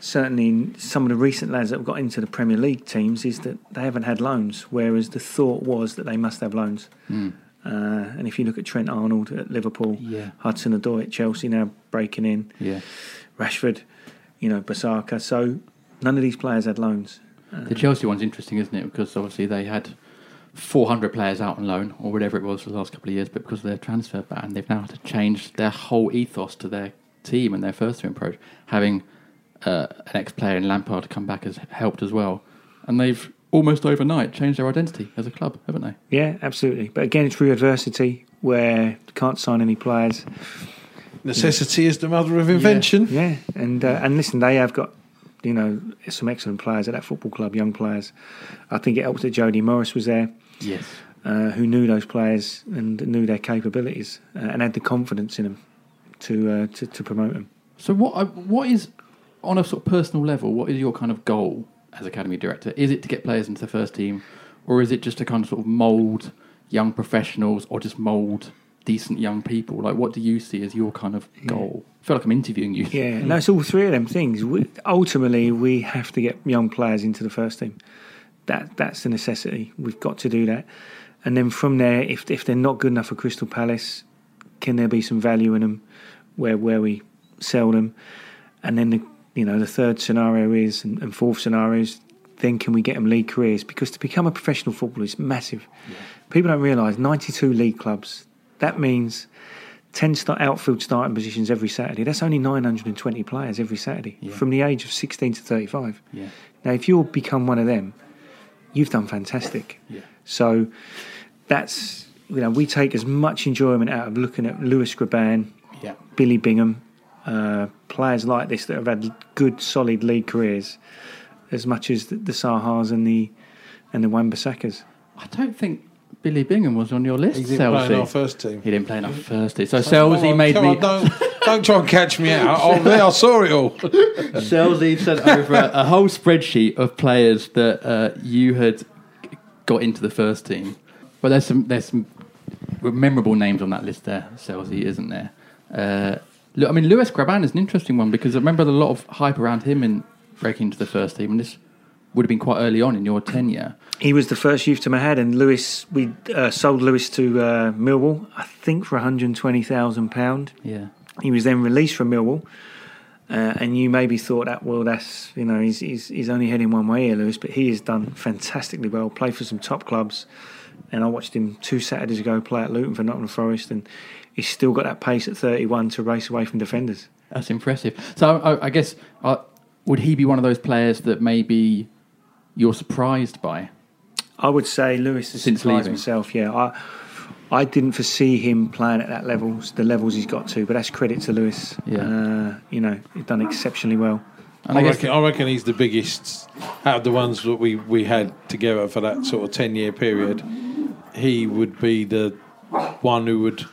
certainly in some of the recent lads that have got into the Premier League teams is that they haven't had loans, whereas the thought was that they must have loans. Mm. Uh, and if you look at Trent Arnold at Liverpool, Yeah. Hudson Odoi at Chelsea now breaking in, Yeah. Rashford, you know, Bissaka. So none of these players had loans. The Chelsea one's interesting, isn't it? Because obviously they had 400 players out on loan or whatever it was for the last couple of years, but because of their transfer ban, they've now had to change their whole ethos to their team and their first team approach. Having uh, an ex-player in Lampard to come back has helped as well, and they've almost overnight changed their identity as a club, haven't they? Yeah, absolutely. But again, it's through adversity where you can't sign any players. Necessity is the mother of invention. Yeah, and uh, and listen, they have got you know some excellent players at that football club, young players. I think it helped that Jody Morris was there. Yes. Uh, who knew those players and knew their capabilities uh, and had the confidence in them to uh, to, to promote them. So what what is on a sort of personal level? What is your kind of goal as academy director? Is it to get players into the first team, or is it just to kind of sort of mould young professionals, or just mould decent young people? Like, what do you see as your kind of goal? I feel like I'm interviewing you. Yeah, no, it's all three of them things. We, ultimately, we have to get young players into the first team. That that's the necessity. We've got to do that, and then from there, if if they're not good enough for Crystal Palace, can there be some value in them, where where we sell them, and then the you know the third scenario is and, and fourth scenario is then can we get them league careers? Because to become a professional footballer is massive. People don't realise 92 league clubs. That means 10 start outfield starting positions every Saturday. That's only 920 players every Saturday Yeah. from the age of 16 to 35. Yeah. Now, if you become one of them, you've done fantastic. Yeah. So that's, you know, we take as much enjoyment out of looking at Lewis Grabban, Yeah. Billy Bingham, uh, players like this that have had good, solid league careers, as much as the, the Zahas and the and the Wan-Bissakas. I don't think Billy Bingham was on your list. He didn't play Chelsea. in our first team. He didn't play in our first team. So Come Sellsy on, made me. on, don't, don't try and catch me out. Oh, there, I saw it all. Sellsy sent over a, a whole spreadsheet of players that uh, you had got into the first team. But there's some there's some memorable names on that list there. Sellsy isn't there? Uh, look, I mean, Lewis Grabban is an interesting one because I remember a lot of hype around him in breaking into the first team, and this would have been quite early on in your tenure. He was the first youth to my head, and Lewis. We uh, sold Lewis to uh, Millwall, I think, for 120 thousand pound. Yeah. He was then released from Millwall. Uh, and you maybe thought that, well, that's, you know, he's, he's, he's only heading one way here, Lewis, but he has done fantastically well, played for some top clubs. And I watched him two Saturdays ago play at Luton for Nottingham Forest, and he's still got that pace at 31 to race away from defenders. That's impressive. So I, I guess uh, would he be one of those players that maybe you're surprised by? I would say Lewis has Since surprised leaving. himself. Yeah, I I didn't foresee him playing at that levels, the levels he's got to. But that's credit to Lewis. Yeah. uh, you know, he's done exceptionally well. I, reckon, I reckon he's the biggest out of the ones that we, we had together for that sort of 10 year period. He would be the one who would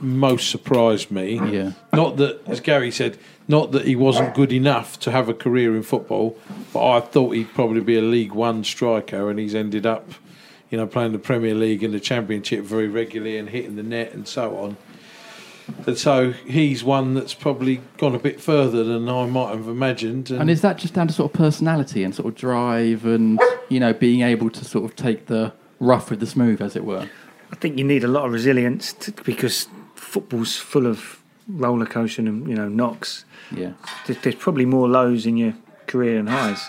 most surprise me. Yeah. Not that, as Gary said, not that he wasn't good enough to have a career in football, but I thought he'd probably be a League One striker, and he's ended up, you know, playing the Premier League and the Championship very regularly and hitting the net and so on. And so he's one that's probably gone a bit further than I might have imagined. And is that just down to sort of personality and sort of drive and you know being able to sort of take the rough with the smooth, as it were? I think you need a lot of resilience to, because football's full of roller coasting and you know knocks. Yeah. There- There's probably more lows in your career than highs.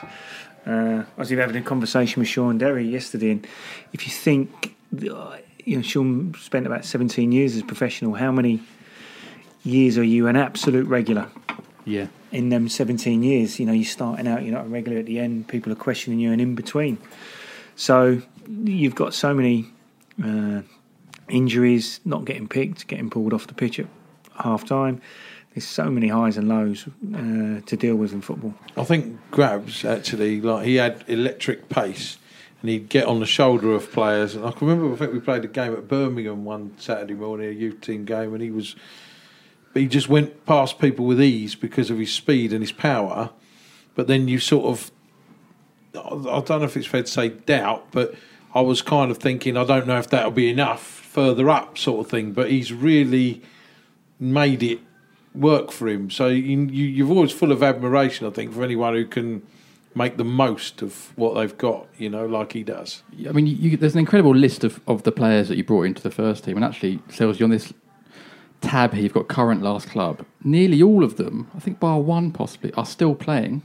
Uh, I was even having a conversation with Shaun Derry yesterday, and if you think, uh, you know, Shaun spent about 17 years as a professional. How many years are you an absolute regular? Yeah. In them 17 years, you know, you're starting out, you're not a regular at the end. People are questioning you, and in between. So you've got so many uh, injuries, not getting picked, getting pulled off the pitch at half time. There's so many highs and lows uh, to deal with in football. I think Grabs actually like he had electric pace, and he'd get on the shoulder of players. And I can remember, I think we played a game at Birmingham one Saturday morning, a youth team game, and he was, he just went past people with ease because of his speed and his power. But then you sort of, I don't know if it's fair to say doubt, but I was kind of thinking, I don't know if that'll be enough further up, sort of thing. But he's really made it work for him. So you, you, you're always full of admiration, I think, for anyone who can make the most of what they've got, you know, like he does. I mean, you, there's an incredible list of, of the players that you brought into the first team, and actually, Sales, you on this tab here, you've got current last club. Nearly all of them, I think bar one possibly, are still playing,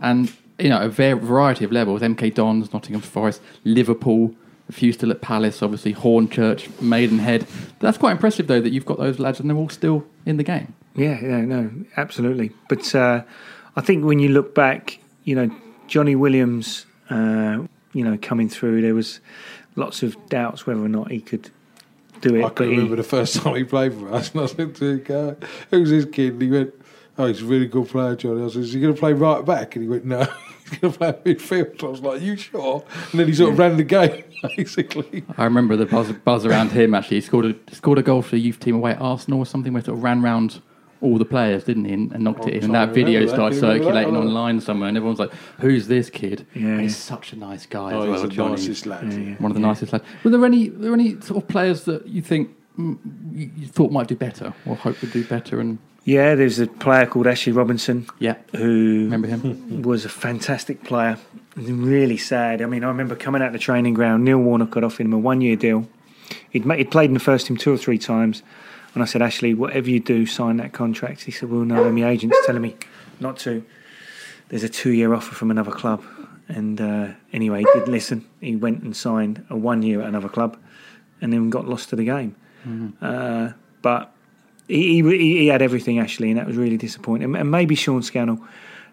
and you know a variety of levels: MK Dons, Nottingham Forest, Liverpool. A few still at Palace, obviously Hornchurch, Maidenhead. That's quite impressive, though, that you've got those lads and they're all still in the game. Yeah, yeah, no, absolutely. But uh, I think when you look back, you know, Johnny Williams, uh, you know, coming through, there was lots of doubts whether or not he could do it. I but can he- remember the first time he played for us, and I said to the guy, "Who's this kid?" And he went, "Oh, he's a really good player, Johnny." I said, "Is he going to play right back?" And he went, "No, he's going to play midfield." I was like, "You sure?" And then he sort of ran the game, basically. I remember the buzz, buzz around him. Actually, he scored a scored a goal for the youth team away at Arsenal or something, where he sort of ran round all the players, didn't he, and, and knocked Oh, it in. And that video started that circulating online somewhere, and everyone's like, "Who's this kid?" Yeah, And he's such a nice guy. Oh, as he's well, the Johnny. nicest lad. Yeah, yeah. One of the nicest lads. Were there any were there any sort of players that you think mm, you thought might do better or hope would do better? And yeah, there's a player called Ashley Robinson yeah, who remember him? was a fantastic player. Really sad. I mean, I remember coming out of the training ground. Neil Warnock got offered him a one-year deal. He'd, he'd played in the first team two or three times, and I said, Ashley, whatever you do, sign that contract. He said, Well, no, my agent's telling me not to. There's a two-year offer from another club, and uh, anyway, he did listen. He went and signed a one-year at another club, and then got lost to the game. Uh, but he, he he had everything actually, and that was really disappointing. And- And maybe Sean Scannell,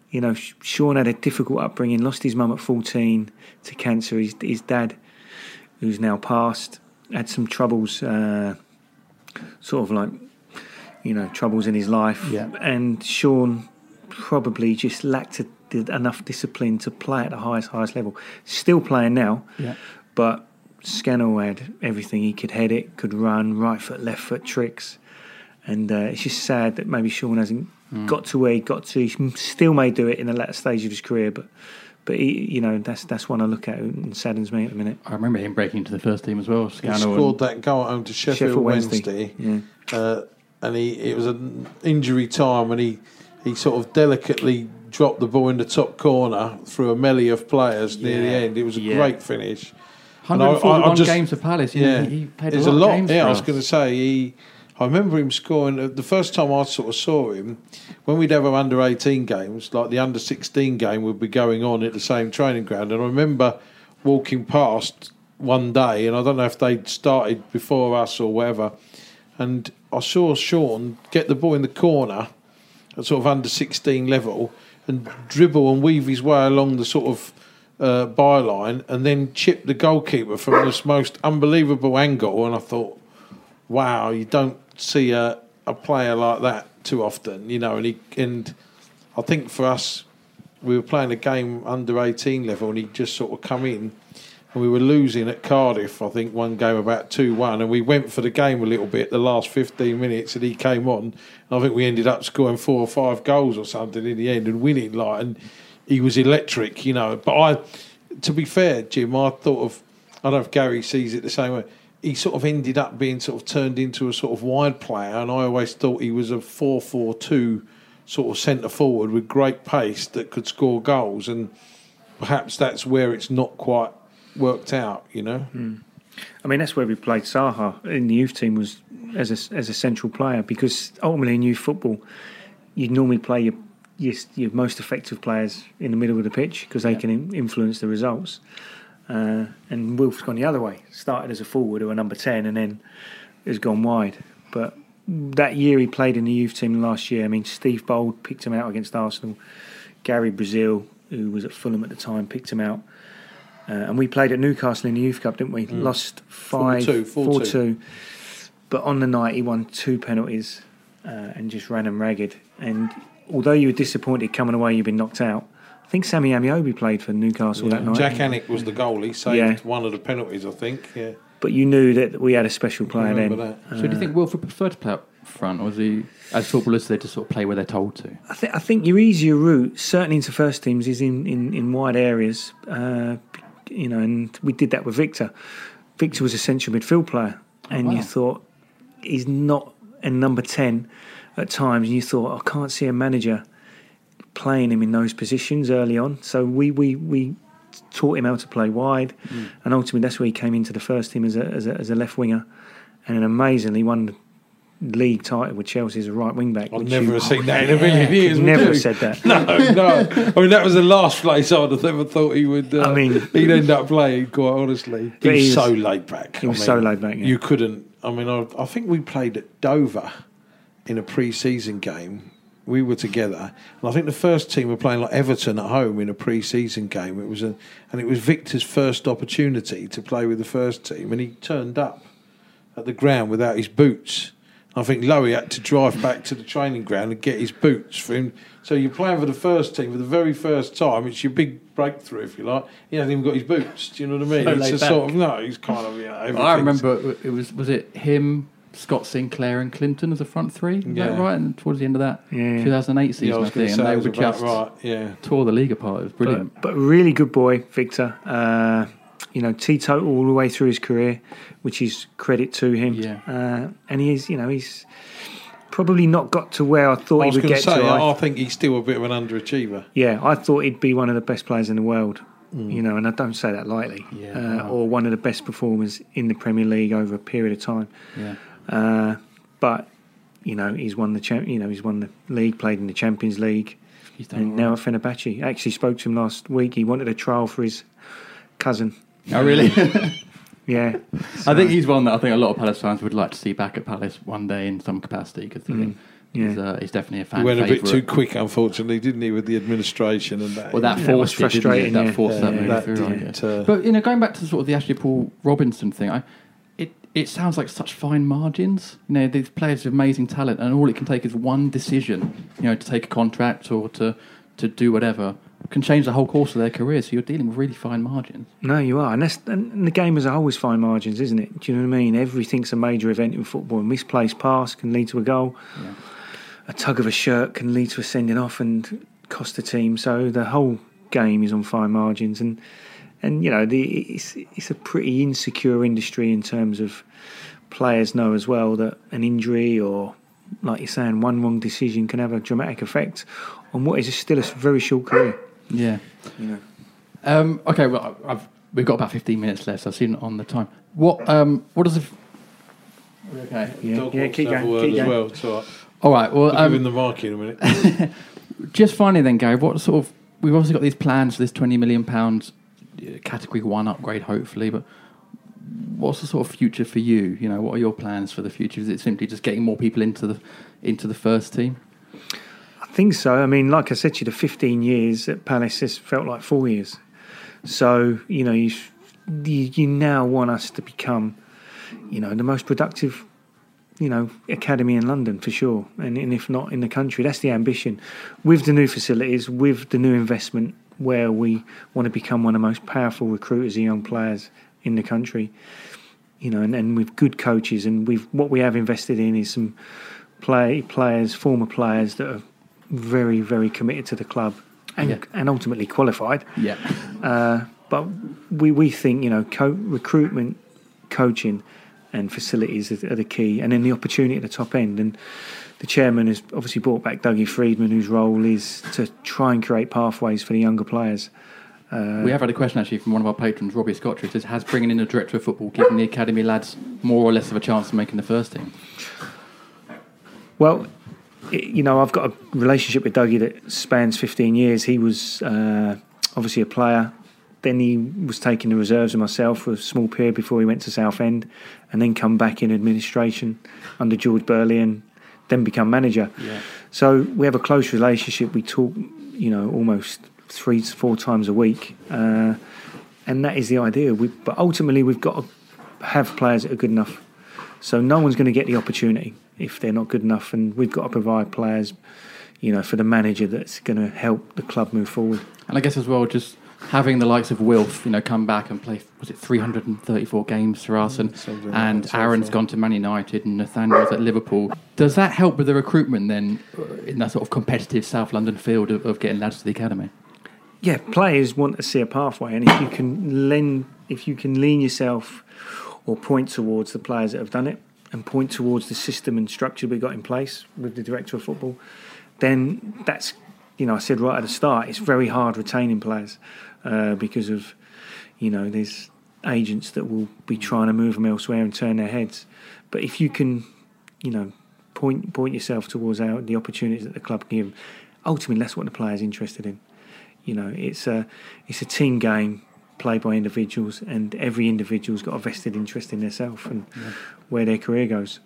you know, Sean had a difficult upbringing. Lost his mum at fourteen to cancer. His his dad, who's now passed, had some troubles, uh, sort of like you know troubles in his life. Yeah. And Sean probably just lacked a, enough discipline to play at the highest highest level. Still playing now, Yeah. but Scannell had everything. He could head it, could run, right foot, left foot tricks. And uh, it's just sad that maybe Sean hasn't got to where he got to. He still may do it in the latter stage of his career, but but he, you know that's that's one I look at and saddens me at the minute. I remember him breaking into the first team as well. He scored and, that goal at home to Sheffield, Sheffield Wednesday, Wednesday, Uh, and he it was an injury time, and he he sort of delicately dropped the ball in the top corner through a melee of players near the end. It was a yeah. great finish. And I- I- I 141 just- games for Palace. Yeah, he, he played a lot. a lot. Of games yeah, for I was going to say he. I remember him scoring uh, the first time I sort of saw him when we'd have our under 18 games, like the under 16 game would be going on at the same training ground. And I remember walking past one day, and I don't know if they'd started before us or whatever, and I saw Sean get the ball in the corner at sort of under 16 level and dribble and weave his way along the sort of uh, byline and then chip the goalkeeper from this most unbelievable angle. And I thought, wow, you don't see a, a player like that too often, you know. And he and I think for us, we were playing a game under 18 level, and he just sort of come in. And we were losing at Cardiff, I think, one game about 2 1. And we went for the game a little bit the last 15 minutes, and he came on. And I think we ended up scoring four or five goals or something in the end and winning. Like, and he was electric, you know. But I, to be fair, Jim, I thought of, I don't know if Gary sees it the same way. He sort of ended up being sort of turned into a sort of wide player, and I always thought he was a 4 4 2 sort of centre forward with great pace that could score goals. And perhaps that's where it's not quite worked out, you know. Hmm. I mean, that's where we played Zaha in the youth team was as a, as a central player because ultimately in youth football, you'd normally play your, your your most effective players in the middle of the pitch because they can in, influence the results. Uh, and Wilf's gone the other way. Started as a forward or a number ten, and then has gone wide. But that year he played in the youth team last year. I mean, Steve Bould picked him out against Arsenal. Gary Brazil, who was at Fulham at the time, picked him out. Uh, and we played at Newcastle in the Youth Cup, didn't we? Mm. Lost five, 4-2, 4-2. 4-2. But on the night, he won two penalties uh, and just ran them ragged. And although you were disappointed coming away, you've been knocked out. I think Sammy Ameobi played for Newcastle that night. Jak Alnwick was the goalie, saved Yeah. one of the penalties, I think. Yeah. But you knew that we had a special player then. remember that. So do you think Wilfred preferred to play up front, or is he, as footballers, they just sort of play where they're told to? I, th- I think your easier route, certainly into first teams, is in, in, in wide areas. Uh, you know, and we did that with Victor. Victor was a central midfield player, and wow. you thought he's not a number ten at times. And you thought, I can't see a manager playing him in those positions early on. So we we, we taught him how to play wide, and ultimately that's where he came into the first team as a, as a, as a left winger, and then amazingly won league title with Chelsea as a right wing back. I've never you- have seen that in a million years. would Never have said that. No, no. I mean, that was the last place I'd have ever thought he would. Uh, I mean- he'd end up playing. Quite honestly, he was, so laid back. he I was mean, so laid back, yeah. You couldn't. I mean, I, I think we played at Dover in a pre-season game. We were together, and I think the first team were playing like Everton at home in a pre-season game. It was a, and it was Victor's first opportunity to play with the first team, and he turned up at the ground without his boots. I think Lowy had to drive back to the training ground and get his boots for him. So you're playing for the first team for the very first time. It's your big breakthrough, if you like. He hasn't even got his boots. Do you know what I mean? So it's a back. sort of no. He's kind of you know. I remember it was was it him, Scott Sinclair, and Clinton as a front three. Is Yeah. that right? And towards the end of that Yeah, yeah. 2008 season, Yeah, I I, think, and they were just right. Yeah. tore the league apart. It was brilliant. But, but really good boy, Victor. Uh, you know, teetotal all the way through his career, which is credit to him. Yeah. Uh, and he is, you know, he's probably not got to where I thought I he was would going get to say, to. I, I, I think he's still a bit of an underachiever. yeah, I thought he'd be one of the best players in the world. You know, and I don't say that lightly. Mm. Yeah, uh, wow. Or one of the best performers in the Premier League over a period of time. yeah. Uh, but you know, he's won the champ. You know, he's won the league, played in the Champions League, He's done and all now right. at Fenerbahce. I actually spoke to him last week. He wanted a trial for his cousin. Oh, really? Yeah, I think he's one that I think a lot of Palace fans would like to see back at Palace one day in some capacity because Mm, he's, uh, he's definitely a fan He went a bit too quick, unfortunately, didn't he, with the administration and that? Well, that Yeah, forced it was it, didn't it? frustrating, That yeah. forced Yeah, that yeah, move that through. Didn't, uh, but you know, going back to sort of the Ashley Paul Robinson thing, I, it sounds like such fine margins. You know, these players have amazing talent, and all it can take is one decision. You know, to take a contract or to to do whatever can change the whole course of their career. So you're dealing with really fine margins. no, you are, and that's and the game as a whole is fine margins, isn't it? Do you know what I mean? Everything's a major event in football. A misplaced pass can lead to a goal. Yeah. A tug of a shirt can lead to a sending off and cost the team. So the whole game is on fine margins, and and you know the it's it's a pretty insecure industry in terms of players know as well that an injury or like you're saying one wrong decision can have a dramatic effect on what is still a very short career. Yeah. Um, okay. Well, I've, we've got about 15 minutes left. I've seen it on the time. What um, what does the, Okay. Yeah, yeah, keep to have going, word keep as going. well. It's all right. All right. Well, We'll um, give him the market in a minute. just finally then, Gary, what sort of we've obviously got these plans for this twenty million pounds category one upgrade, hopefully, but what's the sort of future for you? You know, what are your plans for the future? Is it simply just getting more people into the into the first team? I think so. I mean, like I said to you, the 15 years at Palace has felt like four years. So, you know, you, you, now want us to become, you know, the most productive, you know, academy in London for sure. And, and if not in the country, that's the ambition. With the new facilities, with the new investment, where we want to become one of the most powerful recruiters of young players in the country, you know, and, and with good coaches. And we've, what we have invested in is some play players, former players that are very, very committed to the club and, Yeah. and ultimately qualified. Yeah. Uh, but we, we think, you know, co- recruitment, coaching, and facilities are, are the key, and then the opportunity at the top end. And the chairman has obviously brought back Dougie Freedman, whose role is to try and create pathways for the younger players. Uh, we have had a question actually from one of our patrons, Robbie Scotcher. It says, has bringing in a director of football given the academy lads more or less of a chance of making the first team? Well, it, you know, I've got a relationship with Dougie that spans 15 years. He was uh, obviously a player. Then he was taking the reserves of myself for a small period before he went to Southend, and then come back in administration under George Burley, and then become manager. Yeah. So we have a close relationship. We talk, you know, almost three to four times a week, uh, and that is the idea. We, but ultimately, we've got to have players that are good enough. So no one's going to get the opportunity if they're not good enough, and we've got to provide players, you know, for the manager that's going to help the club move forward. And I guess as well, just having the likes of Wilf, you know, come back and play, was it 334 games for us? And, and Aaron's gone to Man United and Nathaniel's at Liverpool. Does that help with the recruitment then uh, in that sort of competitive South London field of, of getting lads to the academy? yeah, players want to see a pathway, and if you can lend, if you can lean yourself or point towards the players that have done it, and point towards the system and structure we got in place with the director of football, then that's, you know, I said right at the start, it's very hard retaining players uh, because of, you know, there's agents that will be trying to move them elsewhere and turn their heads. But if you can, you know, point point yourself towards our, the opportunities that the club give, ultimately that's what the player's interested in. You know, it's a it's a team game played by individuals, and every individual's got a vested interest in themselves and where their career goes.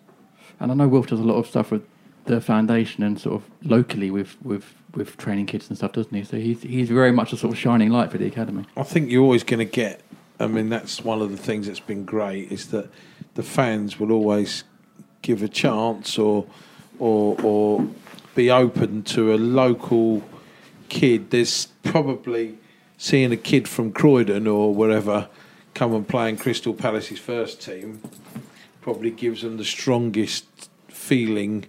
And I know Wilf does a lot of stuff with the foundation and sort of locally with, with, with training kids and stuff, doesn't he? So he's, he's very much a sort of shining light for the academy. I think you're always going to get. I mean, that's one of the things that's been great is that the fans will always give a chance or or or be open to a local kid. There's probably seeing a kid from Croydon or wherever come and play in Crystal Palace's first team probably gives them the strongest feeling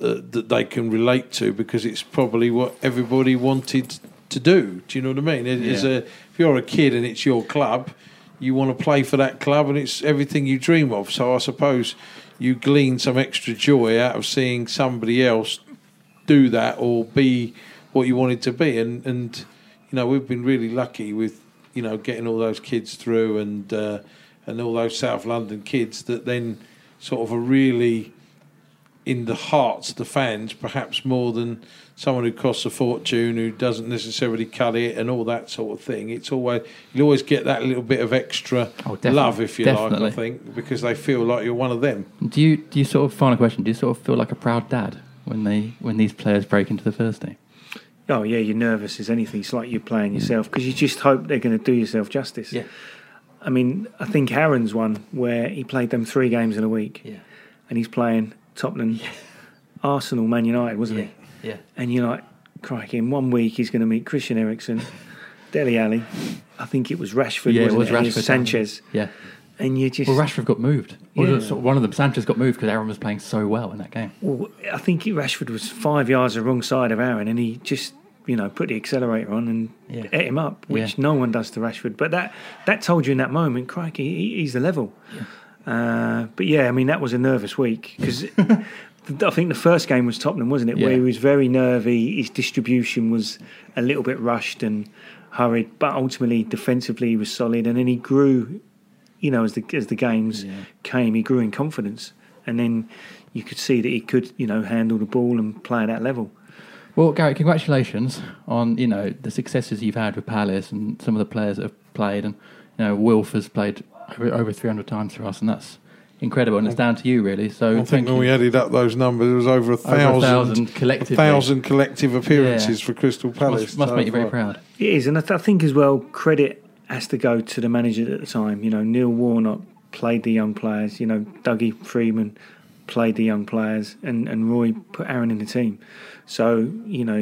uh, that they can relate to because it's probably what everybody wanted to do. Do you know what I mean? It Yeah. a if you're a kid and it's your club, you want to play for that club and it's everything you dream of. So I suppose you glean some extra joy out of seeing somebody else do that or be what you wanted to be. And and you know we've been really lucky with you know getting all those kids through and uh, and all those South London kids that then sort of are really in the hearts of the fans, perhaps more than someone who costs a fortune, who doesn't necessarily cut it, and all that sort of thing. It's always you always get that little bit of extra Oh, love, if you like. I think because they feel like you're one of them. Do you do you sort of final question? Do you sort of feel like a proud dad when they when these players break into the first team? Oh yeah, you're nervous as anything. It's like you're playing yourself because you just hope they're going to do yourself justice. Yeah. I mean, I think Aaron's one where he played them three games in a week, Yeah. and he's playing Tottenham, Arsenal, Man United, wasn't he? Yeah. And you're like, crikey, in one week he's going to meet Christian Eriksen, Dele Alli. I think it was Rashford, Yeah, it wasn't was And Rashford. Sanchez. Yeah. And you just. Well, Rashford got moved. Well, Yeah. sort of one of them, Sanchez, got moved because Aaron was playing so well in that game. Well, I think Rashford was five yards the wrong side of Aaron, and he just, you know, put the accelerator on and Yeah. ate him up, which Yeah. no one does to Rashford. But that that told you in that moment, crikey, he, he's the level. Uh, but yeah, I mean, that was a nervous week because I think the first game was Tottenham, wasn't it? Where he was very nervy, his distribution was a little bit rushed and hurried, but ultimately defensively he was solid, and then he grew. you know, as the as the games came, he grew in confidence, and then you could see that he could, you know, handle the ball and play at that level. Well, Gary, congratulations on you know the successes you've had with Palace and some of the players that have played, and you know Wilf has played over, over 300 times for us, and that's incredible. And it's down to you, really. So I think when you. we added up those numbers, it was over a Over a thousand, thousand collectively. a thousand collective appearances Yeah. for Crystal Palace. must, must make you very So, uh, proud. It is, and I, th- I think as well, credit has to go to the manager at the time. You know, Neil Warnock played the young players. You know, Dougie Freedman played the young players, and, and Roy put Aaron in the team. So you know,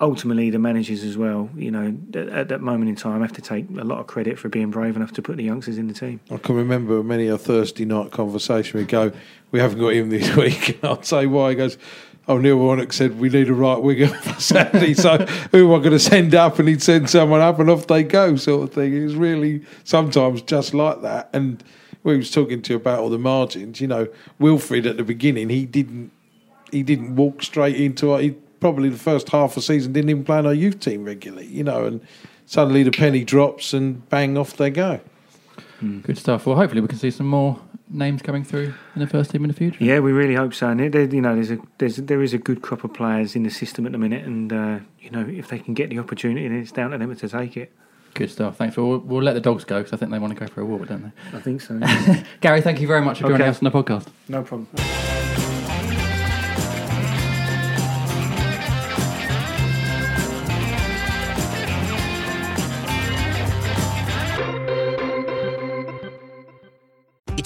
ultimately the managers as well. You know, at, at that moment in time, have to take a lot of credit for being brave enough to put the youngsters in the team. I can remember many a Thursday night conversation. We go, we haven't got him this week. I'd say why. He goes, oh, Neil Warnock said we need a right winger for Saturday. so who am I going to send up? And he'd send someone up, and off they go, sort of thing. It was really sometimes just like that. And we was talking to you about all the margins. You know, Wilfred at the beginning, he didn't, he didn't walk straight into it. He probably the first half of the season didn't even play on our youth team regularly. You know, and suddenly the penny drops, and bang, off they go. Good stuff. Well, hopefully we can see some more names coming through in the first team in the future. Yeah, we really hope so. And there, there- you know, there's a there's there is a good crop of players in the system at the minute, and uh, you know, if they can get the opportunity, then it's down to them to take it. Good stuff. Thanks. We'll, we'll let the dogs go because I think they want to go for a walk, don't they? I think so. Gary, thank you very much for joining Okay. us on the podcast. no problem.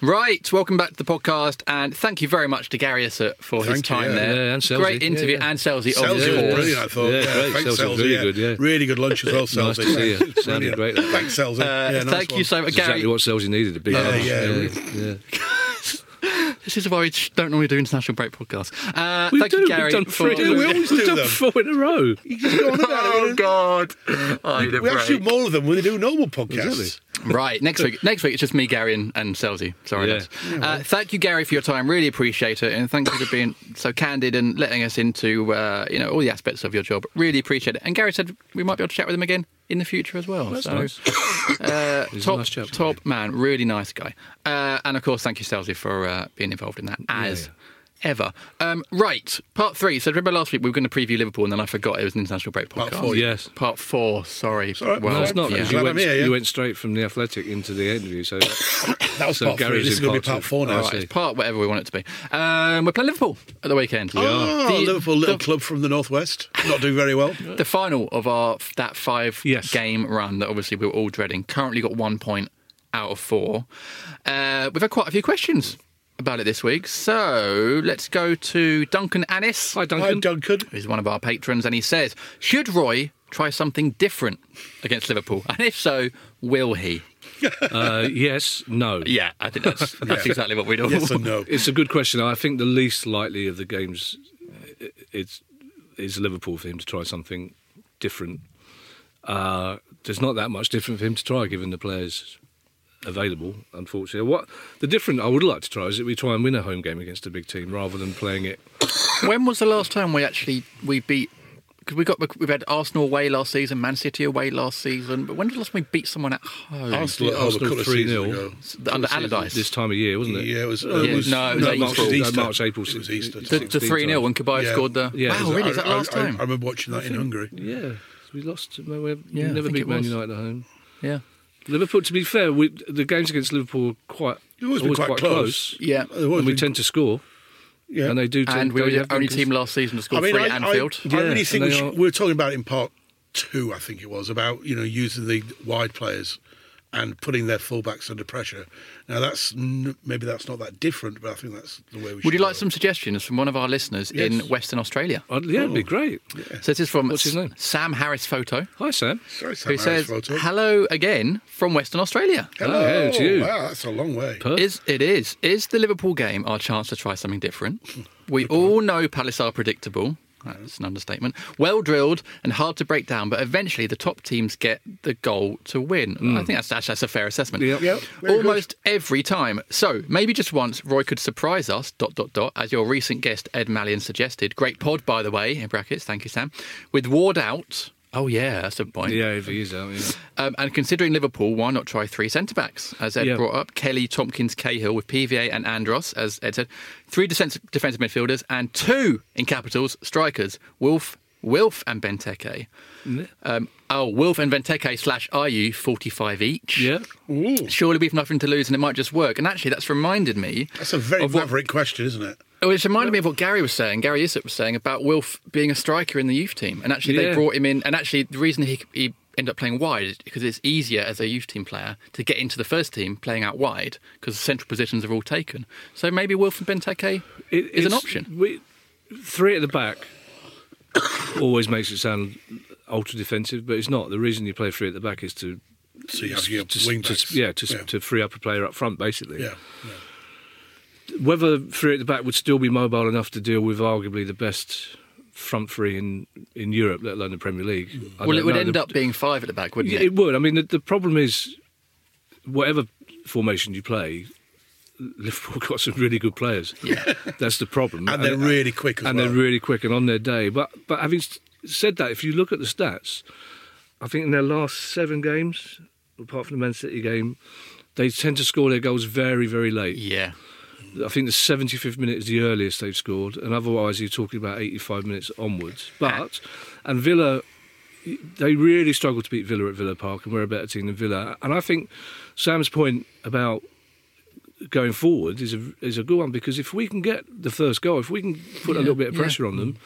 Right, welcome back to the podcast, and thank you very much to Gary Issott for his Thank you, time yeah. there. Yeah, and Sellsy. Great interview, Yeah, yeah. and Sellsy, of Sellsy was course. brilliant, I thought. Yeah, Yeah, great. thanks, Sellsy was Sellsy. really yeah. good, yeah. Really good lunch as well, Sellsy. Nice to see you. Sounded great. Thanks, Sellsy. Uh, yeah, nice thank you so much, That's Gary. exactly what Sellsy needed, a big Yeah, lunch. yeah. Yeah. This is why we don't normally do international break podcasts. Uh, We thank do. you, Gary. We've done for- three. we always We've do done four in a row. You just go on about Oh it. God! I need We actually break. do more of them when they do normal podcasts. Exactly. Right, next week. Next week it's just me, Gary, and, and Sellsy. Sorry, Yeah. lads. uh, thank you, Gary, for your time. Really appreciate it, and thank you for being so candid and letting us into uh, you know all the aspects of your job. Really appreciate it. And Gary said we might be able to chat with him again in the future as well. That's so, nice. uh, top nice top man, really nice guy. Uh, and of course, thank you, Sellsy, for uh, being involved in that as. Ever. Um, right, part three. So, remember last week we were going to preview Liverpool and then I forgot it was an international break podcast. Part four, Yes. Part four, sorry. all right. Well, No, it's not. yeah. You, went, here, yeah. you went straight from the Athletic into the interview, so That was So part Gary's three. This is going to be part part four now. All right, it's part whatever we want it to be. Um, we're playing Liverpool at the weekend. Oh, The- Liverpool, little the- club from the northwest, not doing very well. The final of our that five Yes. game run that obviously we were all dreading. Currently got one point out of four. Uh, we've had quite a few questions about it this week, so let's go to Duncan Annis. Hi, Duncan. Hi, Duncan. Duncan. who's one of our patrons, and he says, "Should Roy try something different against Liverpool? And if so, will he?" uh, yes, no. Yeah, I think that's that's Yeah. exactly what we do. Yes and no. It's a good question. I think the least likely of the games i- it's is Liverpool for him to try something different. Uh, there's not that much different for him to try given the players available. Unfortunately, what the different I would like to try is that we try and win a home game against a big team rather than playing it. when was the last time we actually we beat? Because we got we've had Arsenal away last season, Man City away last season. But when was the last time we beat someone at home? Arsenal, at home a Arsenal 3-0. under Season- Allardyce. this time of year, wasn't it? Yeah, it was. Uh, yeah, it was no, it was no, March, It no, March, April. It was Easter. the, the 3 0 when Cabaye Yeah. scored the. Yeah, wow, really? Is that I, last I- time? I, remember watching that in Hungary. Yeah, we lost. We we Yeah, never beat Man. United at home. yeah. Liverpool, to be fair, we, the games against Liverpool are quite They've always been quite close. Yeah. And we been- tend to score, Yeah. and they do. Tend, And we were the only team last season to score I mean, three I, Anfield. I, I, yeah, I really think we, should, are... we were talking about it in part two, I think it was, about you know using the wide players and putting their fullbacks under pressure. Now that's maybe that's not that different, but I think that's the way we. Should. Would should you like go. some suggestions from one of our listeners in Western Australia? I'd, yeah, it'd be great. So this is from What's his name? Sam Harris Photo. Hi, Sam. Sorry, Sam who Harris says photo. hello again from Western Australia. Hello. Oh, it's you. Wow, that's a long way. Is it is is the Liverpool game our chance to try something different? We all know Palace are predictable. That's an understatement. Well drilled and hard to break down, but eventually the top teams get the goal to win. Mm. I think that's, that's that's a fair assessment. Yep. Yep, Almost every time. So maybe just once Roy could surprise us. Dot dot dot. As your recent guest Ed Malyon suggested. Great pod, by the way. In brackets. Thank you, Sam. With Ward out. Oh yeah, that's a point. Yeah, if he is out, yeah. Um, and considering Liverpool, why not try three centre backs? As Ed Yeah. brought up, Kelly, Tomkins, Cahill with PVA and Andros, as Ed said. Three defensive, defensive midfielders and two in capitals strikers: Wolf, Wilf, and Benteke. Um, oh, Wilf and Benteke slash Ayew, forty-five each. Yeah. Surely we've nothing to lose, and it might just work. And actually, that's reminded me. That's a very of what- question, isn't it? Oh, it's reminded me of what Gary was saying. Gary Issott was saying about Wilf being a striker in the youth team, and actually they Yeah. brought him in. And actually, the reason he, he ended up playing wide is because it's easier as a youth team player to get into the first team playing out wide because the central positions are all taken. So maybe Wilf and Benteke It, is an option. We, three at the back always makes it sound ultra defensive, but it's not. The reason you play three at the back is to. So you have your to, wing to- backs. yeah, to, Yeah. to free up a player up front, basically. Yeah. Whether three at the back would still be mobile enough to deal with arguably the best front three in, in Europe, let alone the Premier League. I Well, it would know. end The- up being five at the back, wouldn't Yeah, it? it would. I mean, the, the problem is, whatever formation you play, Liverpool got some really good players. Yeah. That's the problem. And they're really quick as and well. they're really quick and on their day. But but having said that, if you look at the stats, I think in their last seven games, apart from the Man City game, they tend to score their goals very very late. Yeah. I think the 75th minute is the earliest they've scored, and otherwise you're talking about 85 minutes onwards. But and Villa, they really struggle to beat Villa at Villa Park, and we're a better team than Villa. And I think Sam's point about going forward is a is a good one because if we can get the first goal, if we can put a little bit of yeah. pressure on them,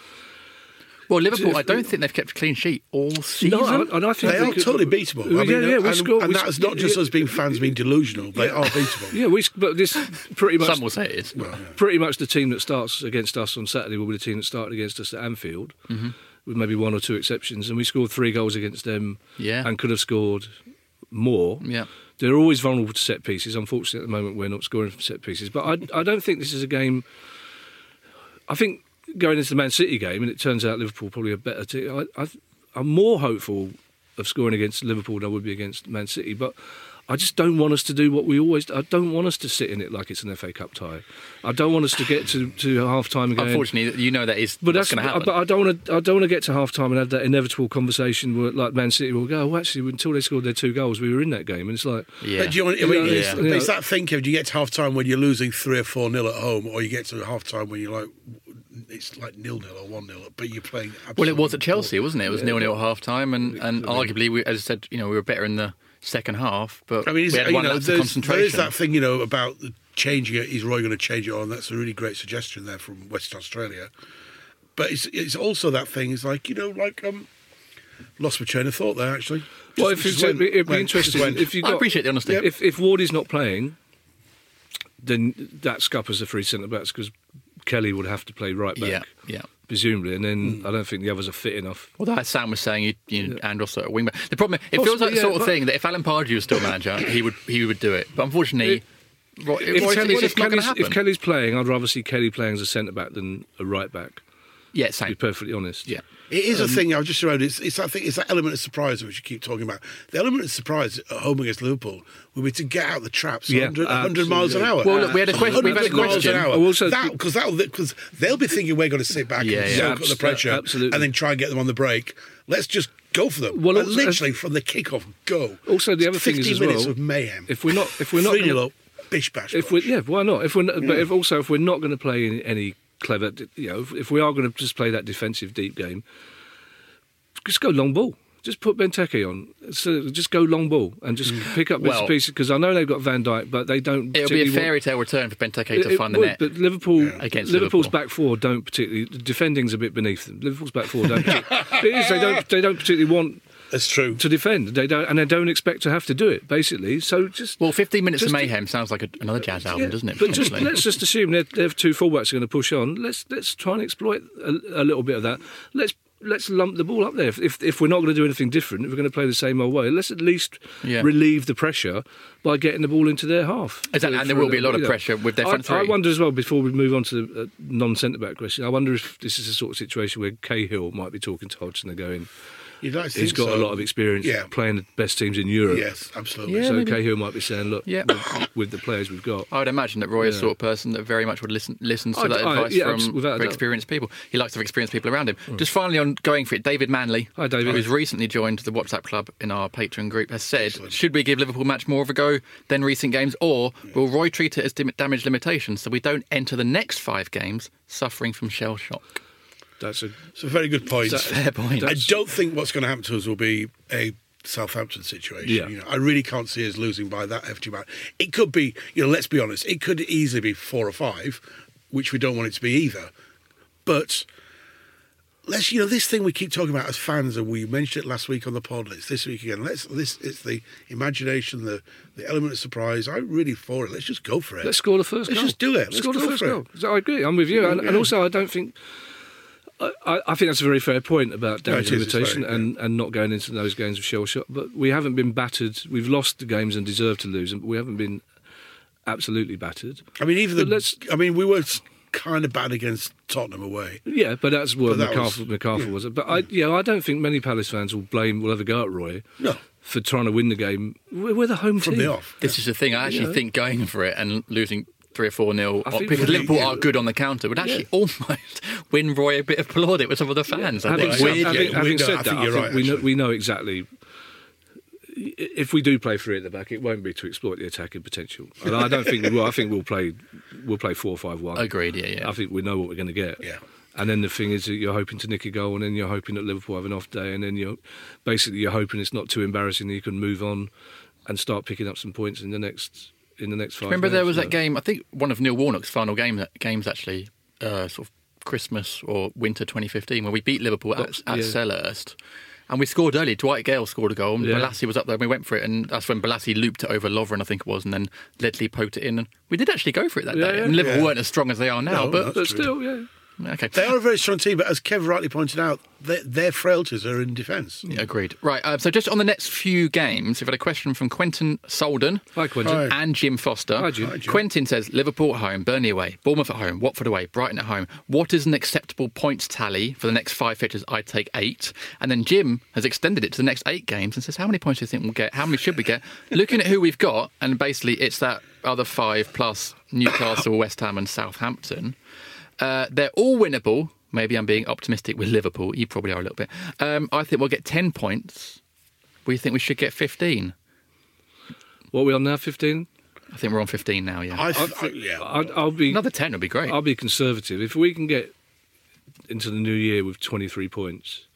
Well, Liverpool, I don't think they've kept a clean sheet all season. no, and I think They we are could- totally beatable. I Yeah, mean, yeah, we and, scored- and we that's sc- not just yeah. us being fans being delusional. They are beatable. Yeah, we but this pretty much Some will say it is. pretty much the team that starts against us on Saturday will be the team that started against us at Anfield, Mm-hmm. with maybe one or two exceptions. And we scored three goals against them, Yeah. and could have scored more. Yeah. They're always vulnerable to set pieces. Unfortunately, at the moment, we're not scoring from set pieces. But I, I don't think this is a game. I think going into the Man City game, and it turns out Liverpool probably a better team. I, I, I'm more hopeful of scoring against Liverpool than I would be against Man City. But I just don't want us to do what we always. I don't want us to sit in it like it's an FA Cup tie. I don't want us to get to, to half time again. Unfortunately, you know that is But what's that's going to happen. But I don't want to. I don't want to get to half time and have that inevitable conversation where, like Man City will go. Oh, actually, until they scored their two goals, we were in that game, and it's like, yeah. But do you want, I mean, Yeah, it's, yeah. but it's that thinking do you get to half time when you're losing three or four nil at home, or you get to half time when you're like it's like nil nil or one nil, but you're playing. Well, it was at Chelsea, wasn't it? It was nil nil at half time, and, and arguably, we, as I said, you know, we were better in the second half, but I mean, is we it, had you one know, there's, concentration. there is that thing, you know, about the changing it. Is Roy going to change it on? That's a really great suggestion there from West Australia. But it's it's also that thing. Is like you know, like um, lost my train of thought there actually. well, if just it's, went- it'd be went- interesting if you I appreciate the honesty. If if Wardy's not playing, then that scuppers the three centre backs because Kelly would have to play right back, Yeah, yeah. presumably, and then Hmm. I don't think the others are fit enough. Although as Sam was saying, you, you know, Andros at wing back. The problem, it feels like the yeah, sort of thing that if Alan Pardew was still manager, he would he would do it. But unfortunately, Roy, If, Kelly's, if, just not going to Kelly's, if Kelly's playing, I'd rather see Kelly playing as a centre back than a right back. yeah, To be perfectly honest. Yeah. It is Um, a thing. I was just around. It's, it's that thing. It's that element of surprise which you keep talking about. The element of surprise at home against Liverpool will be to get out the traps Yeah, 100, 100 miles an hour. Well, look, we had a question- we've had a 100 miles question. an hour. Also- that because that because they'll be thinking we're going to sit back Yeah, and yeah. soak up the pressure, absolutely. and then try and get them on the break. Let's just go for them. Well, also- literally from the kick-off, go. Also, the other thing is as minutes well, of mayhem. If we're not, if we're not, gonna, up, bish bash. if we, yeah, why not? If we're, not, but if also if we're not going to play any, any clever, you know, if, if we are going to just play that defensive deep game, just go long ball. Just put Benteke on. So just go long ball and just mm. pick up Well- pieces because I know they've got Van Dijk, but they don't. It'll be a fairy tale return for Benteke It- to find the net. But Liverpool Against Liverpool's Liverpool. back four don't particularly. Defending's a bit beneath them. Liverpool's back four don't. it is. They don't. They don't particularly want That's true. To defend, they don't, and they don't expect to have to do it. Basically, so just well, 15 minutes of mayhem sounds like a, another jazz album, yeah, doesn't it? But just let's just assume that they have two fullbacks are going to push on. Let's let's try and exploit a, a little bit of that. Let's let's lump the ball up there. If, if, if we're not going to do anything different, if we're going to play the same old way, let's at least Yeah. relieve the pressure by getting the ball into their half. Exactly, and there For will be a lot of pressure with their front I, I wonder as well, before we move on to the uh, non-centre back question, I wonder if this is a sort of situation where Cahill might be talking to Hodgson and going, You'd like to he's think got a lot of experience Yeah. playing the best teams in Europe. Yes, absolutely. so Cahill might be saying, look, Yeah. with, with the players we've got, I would imagine that Roy is the sort of person that very much would listen listens to I- that I- advice yeah, from without very experienced people. He likes to have experienced people around him. Mm. Just finally on going for it, David Manley, Hi, David. who's recently joined the WhatsApp club in our Patreon group, has said, should we give Liverpool match more of a go than recent games, or will Roy treat it as damage limitation so we don't enter the next five games suffering from shell shock? That's a It's a very good point. That's a fair point. I don't think what's going to happen to us will be a Southampton situation. Yeah. You know, I really can't see us losing by that FG amount. It could be, you know, let's be honest, it could easily be four or five, which we don't want it to be either. But let's, you know, this thing we keep talking about as fans, and we mentioned it last week on the pod. It's this week again. Let's, this, it's the imagination, the the element of surprise. I'm really for it. Let's just go for it. Let's score the 1st Let's goal. just do it. Let's score the first it. goal. So I agree. I'm with you, and, and Yeah. also I don't think. I, I I think that's a very fair point about Yeah, damage it is, it's limitation very, and, and not going into those games of shell shot. But we haven't been battered. We've lost the games and deserved to lose them, but we haven't been absolutely battered. I mean, even But the. let's- I mean, we were kind of bad against Tottenham away. Yeah, but that's what But that was- McCarthy yeah. was. But I, yeah, I don't think many Palace fans will blame, will ever go at Roy No. for trying to win the game. We're, we're the home From team. the off. This is the thing. I actually Yeah. think going for it and losing three or four nil because we- Liverpool yeah. are good on the counter would actually almost win Roy a bit of plaudit with some of the fans. I Having, think. said, Weirdly, having, we having know- said I that, think you're think right, we know we know exactly. If we do play three at the back, it won't be to exploit the attacking potential. And I don't think we will. I think we'll play we'll play four five one. Agreed. Yeah, yeah. I think we know what we're going to get. Yeah. And then the thing is that you're hoping to nick a goal, and then you're hoping that Liverpool have an off day, and then you're basically you're hoping it's not too embarrassing that you can move on and start picking up some points in the next in the next five. Remember there was that game. I think one of Neil Warnock's final game games actually, uh, sort of Christmas or winter 2015, where we beat Liverpool at, at yeah. Selhurst. And we scored early. Dwight Gayle scored a goal. And Yeah. Bolasie was up there. and We went for it, and that's when Bolasie looped it over Lovren, I think it was, and then Ledley poked it in. And we did actually go for it that Yeah, day. and Liverpool weren't as strong as they are now, No, but But still, yeah. Okay. They are a very strong team, but as Kev rightly pointed out, their, their frailties are in defence. Yeah, agreed. Right. Uh, so just on the next few games, we've had a question from Quentin Solden. Hi, Quentin. Hi. And Jim Foster. Hi, Jim. Hi, Jim. Quentin says Liverpool at home, Burnley away, Bournemouth at home, Watford away, Brighton at home. What is an acceptable points tally for the next five fixtures? I'd take eight. And then Jim has extended it to the next eight games and says, How many points do you think we'll get? How many should we get? Looking at who we've got, and basically it's that other five plus Newcastle, West Ham, and Southampton. Uh, they're all winnable. Maybe I'm being optimistic with Liverpool. You probably are a little bit. Um, I think we'll get 10 points. We think we should get 15. What are we on now? Fifteen. I think we're on 15 now, yeah. I, th- I- yeah. I'll, I'll be Another 10 would be great. I'll be conservative. If we can get into the new year with 23 points,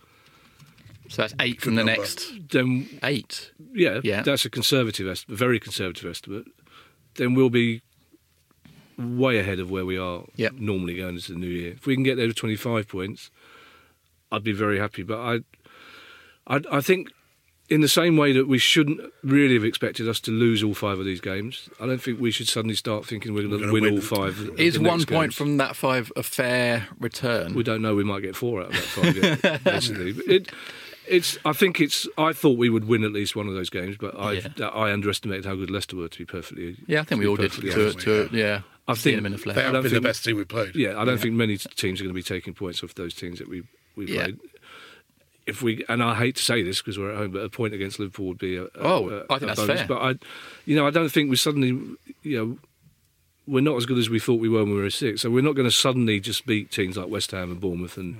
So that's eight from the number. next then eight. yeah, Yeah. that's a conservative estimate, very conservative estimate. Then we'll be way ahead of where we are Yep. normally going into the new year. If we can get there to 25 points, I'd be very happy. But I, I, I think. In the same way that we shouldn't really have expected us to lose all five of these games, I don't think we should suddenly start thinking we're going to win, win. all five. Is the one next point games. from that five a fair return? We don't know. We might get four out of that five. yet, basically, But it, it's. I think it's. I thought we would win at least one of those games, but I Yeah. I underestimated how good Leicester were. To be perfectly. yeah, I think we all did. perfectly To, honest. to, yeah, I I've seen think them in the flesh. they have been the best team we've played. Yeah, I don't think many teams are going to be taking points off those teams that we we Yeah. played. If we and I hate to say this because we're at home, but a point against Liverpool would be a, a Oh, a- I think that's bonus. fair. But I, you know, I don't think we suddenly, you know, we're not as good as we thought we were when we were six. So we're not going to suddenly just beat teams like West Ham and Bournemouth and.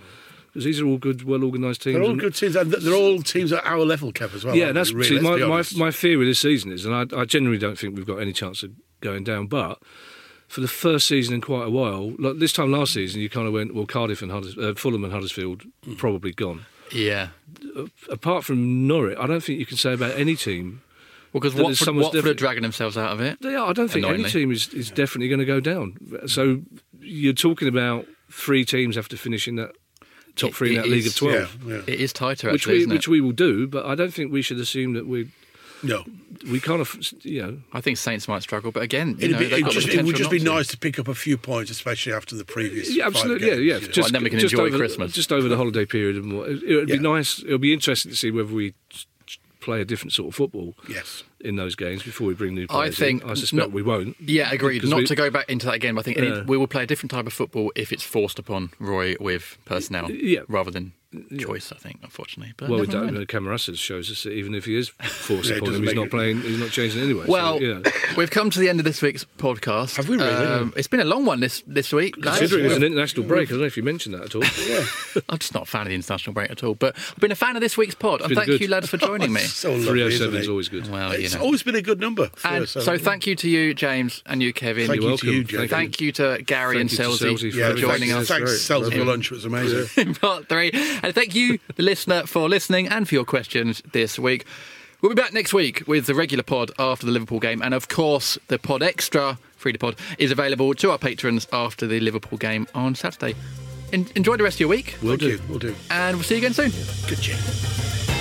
Because these are all good, well organised teams. They're all good teams, and they're all teams at our level, Kev, as well. yeah, that's? Really, see, my, my my fear with this season is, and I, I generally don't think we've got any chance of going down. But for the first season in quite a while, like this time last season, you kind of went, well, Cardiff and Hudders, uh, Fulham and Huddersfield Mm. probably gone. Yeah. Apart from Norwich, I don't think you can say about any team. Well, because that there's Watford, someone's are dragging themselves out of it. They are. I don't think any team is, is definitely going to go down. So you're talking about three teams have to finish in that top three in It that league of twelve. Yeah, yeah. It is tighter, Which we isn't which we will do, but I don't think we should assume that we No. we kind of you know I think Saints might struggle, but again, you It'd know, be, it'd just, it would just be to. nice to pick up a few points, especially after the previous. Yeah, absolutely. Yeah, games, yeah. know. Just, then we can just enjoy over, Christmas. Just over the holiday period and what. It would Yeah. be nice. It would be interesting to see whether we play a different sort of football Yes. In those games before we bring new players. I think in. I suspect not- we won't. Yeah, agreed. Not we- to go back into that again, but I think any- Yeah. we will play a different type of football if it's forced upon Roy with personnel, Yeah. rather than choice. I think, unfortunately. But Well, we never don't mind. know. Camarasa shows us that even if he is forced Yeah, upon him, he's not it- playing. He's not changing anyway. so, Well, yeah. we've come to the end of this week's podcast. Have we really? Um, it's been a long one this this week. lads. Considering it's an international break, I don't know if you mentioned that at all. yeah. I'm just not a fan of the international break at all, but I've been a fan of this week's pod. And thank good. you, lads, for joining me. So lovely, Three oh isn't seven it? is always good. Well, you It's always been a good number. And 307. so, thank you to you, James, and you, Kevin. Thank You're you to you, welcome. James. Thank you to Gary Thank and you Sellsy Sellsy for Yeah, joining thanks, us. Thanks, Sells for lunch It was amazing. in part three. And thank you, the listener, for listening and for your questions this week. We'll be back next week with the regular pod after the Liverpool game. And of course, the pod extra, free to pod, is available to our patrons after the Liverpool game on Saturday. En- enjoy the rest of your week. We'll Thank do. you. We'll do. And we'll see you again soon. Good job.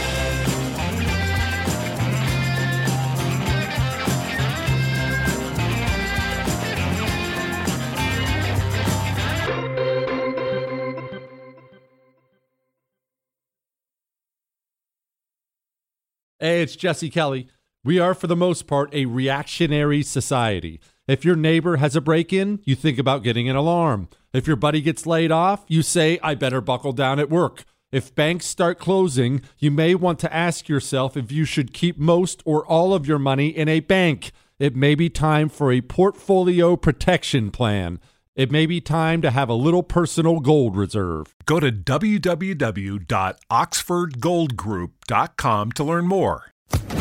Hey, it's Jesse Kelly. We are, for the most part, a reactionary society. If your neighbor has a break in, you think about getting an alarm. If your buddy gets laid off, you say, I better buckle down at work. If banks start closing, you may want to ask yourself if you should keep most or all of your money in a bank. It may be time for a portfolio protection plan. It may be time to have a little personal gold reserve. Go to www.oxfordgoldgroup.com to learn more.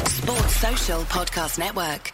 Sports Social Podcast Network.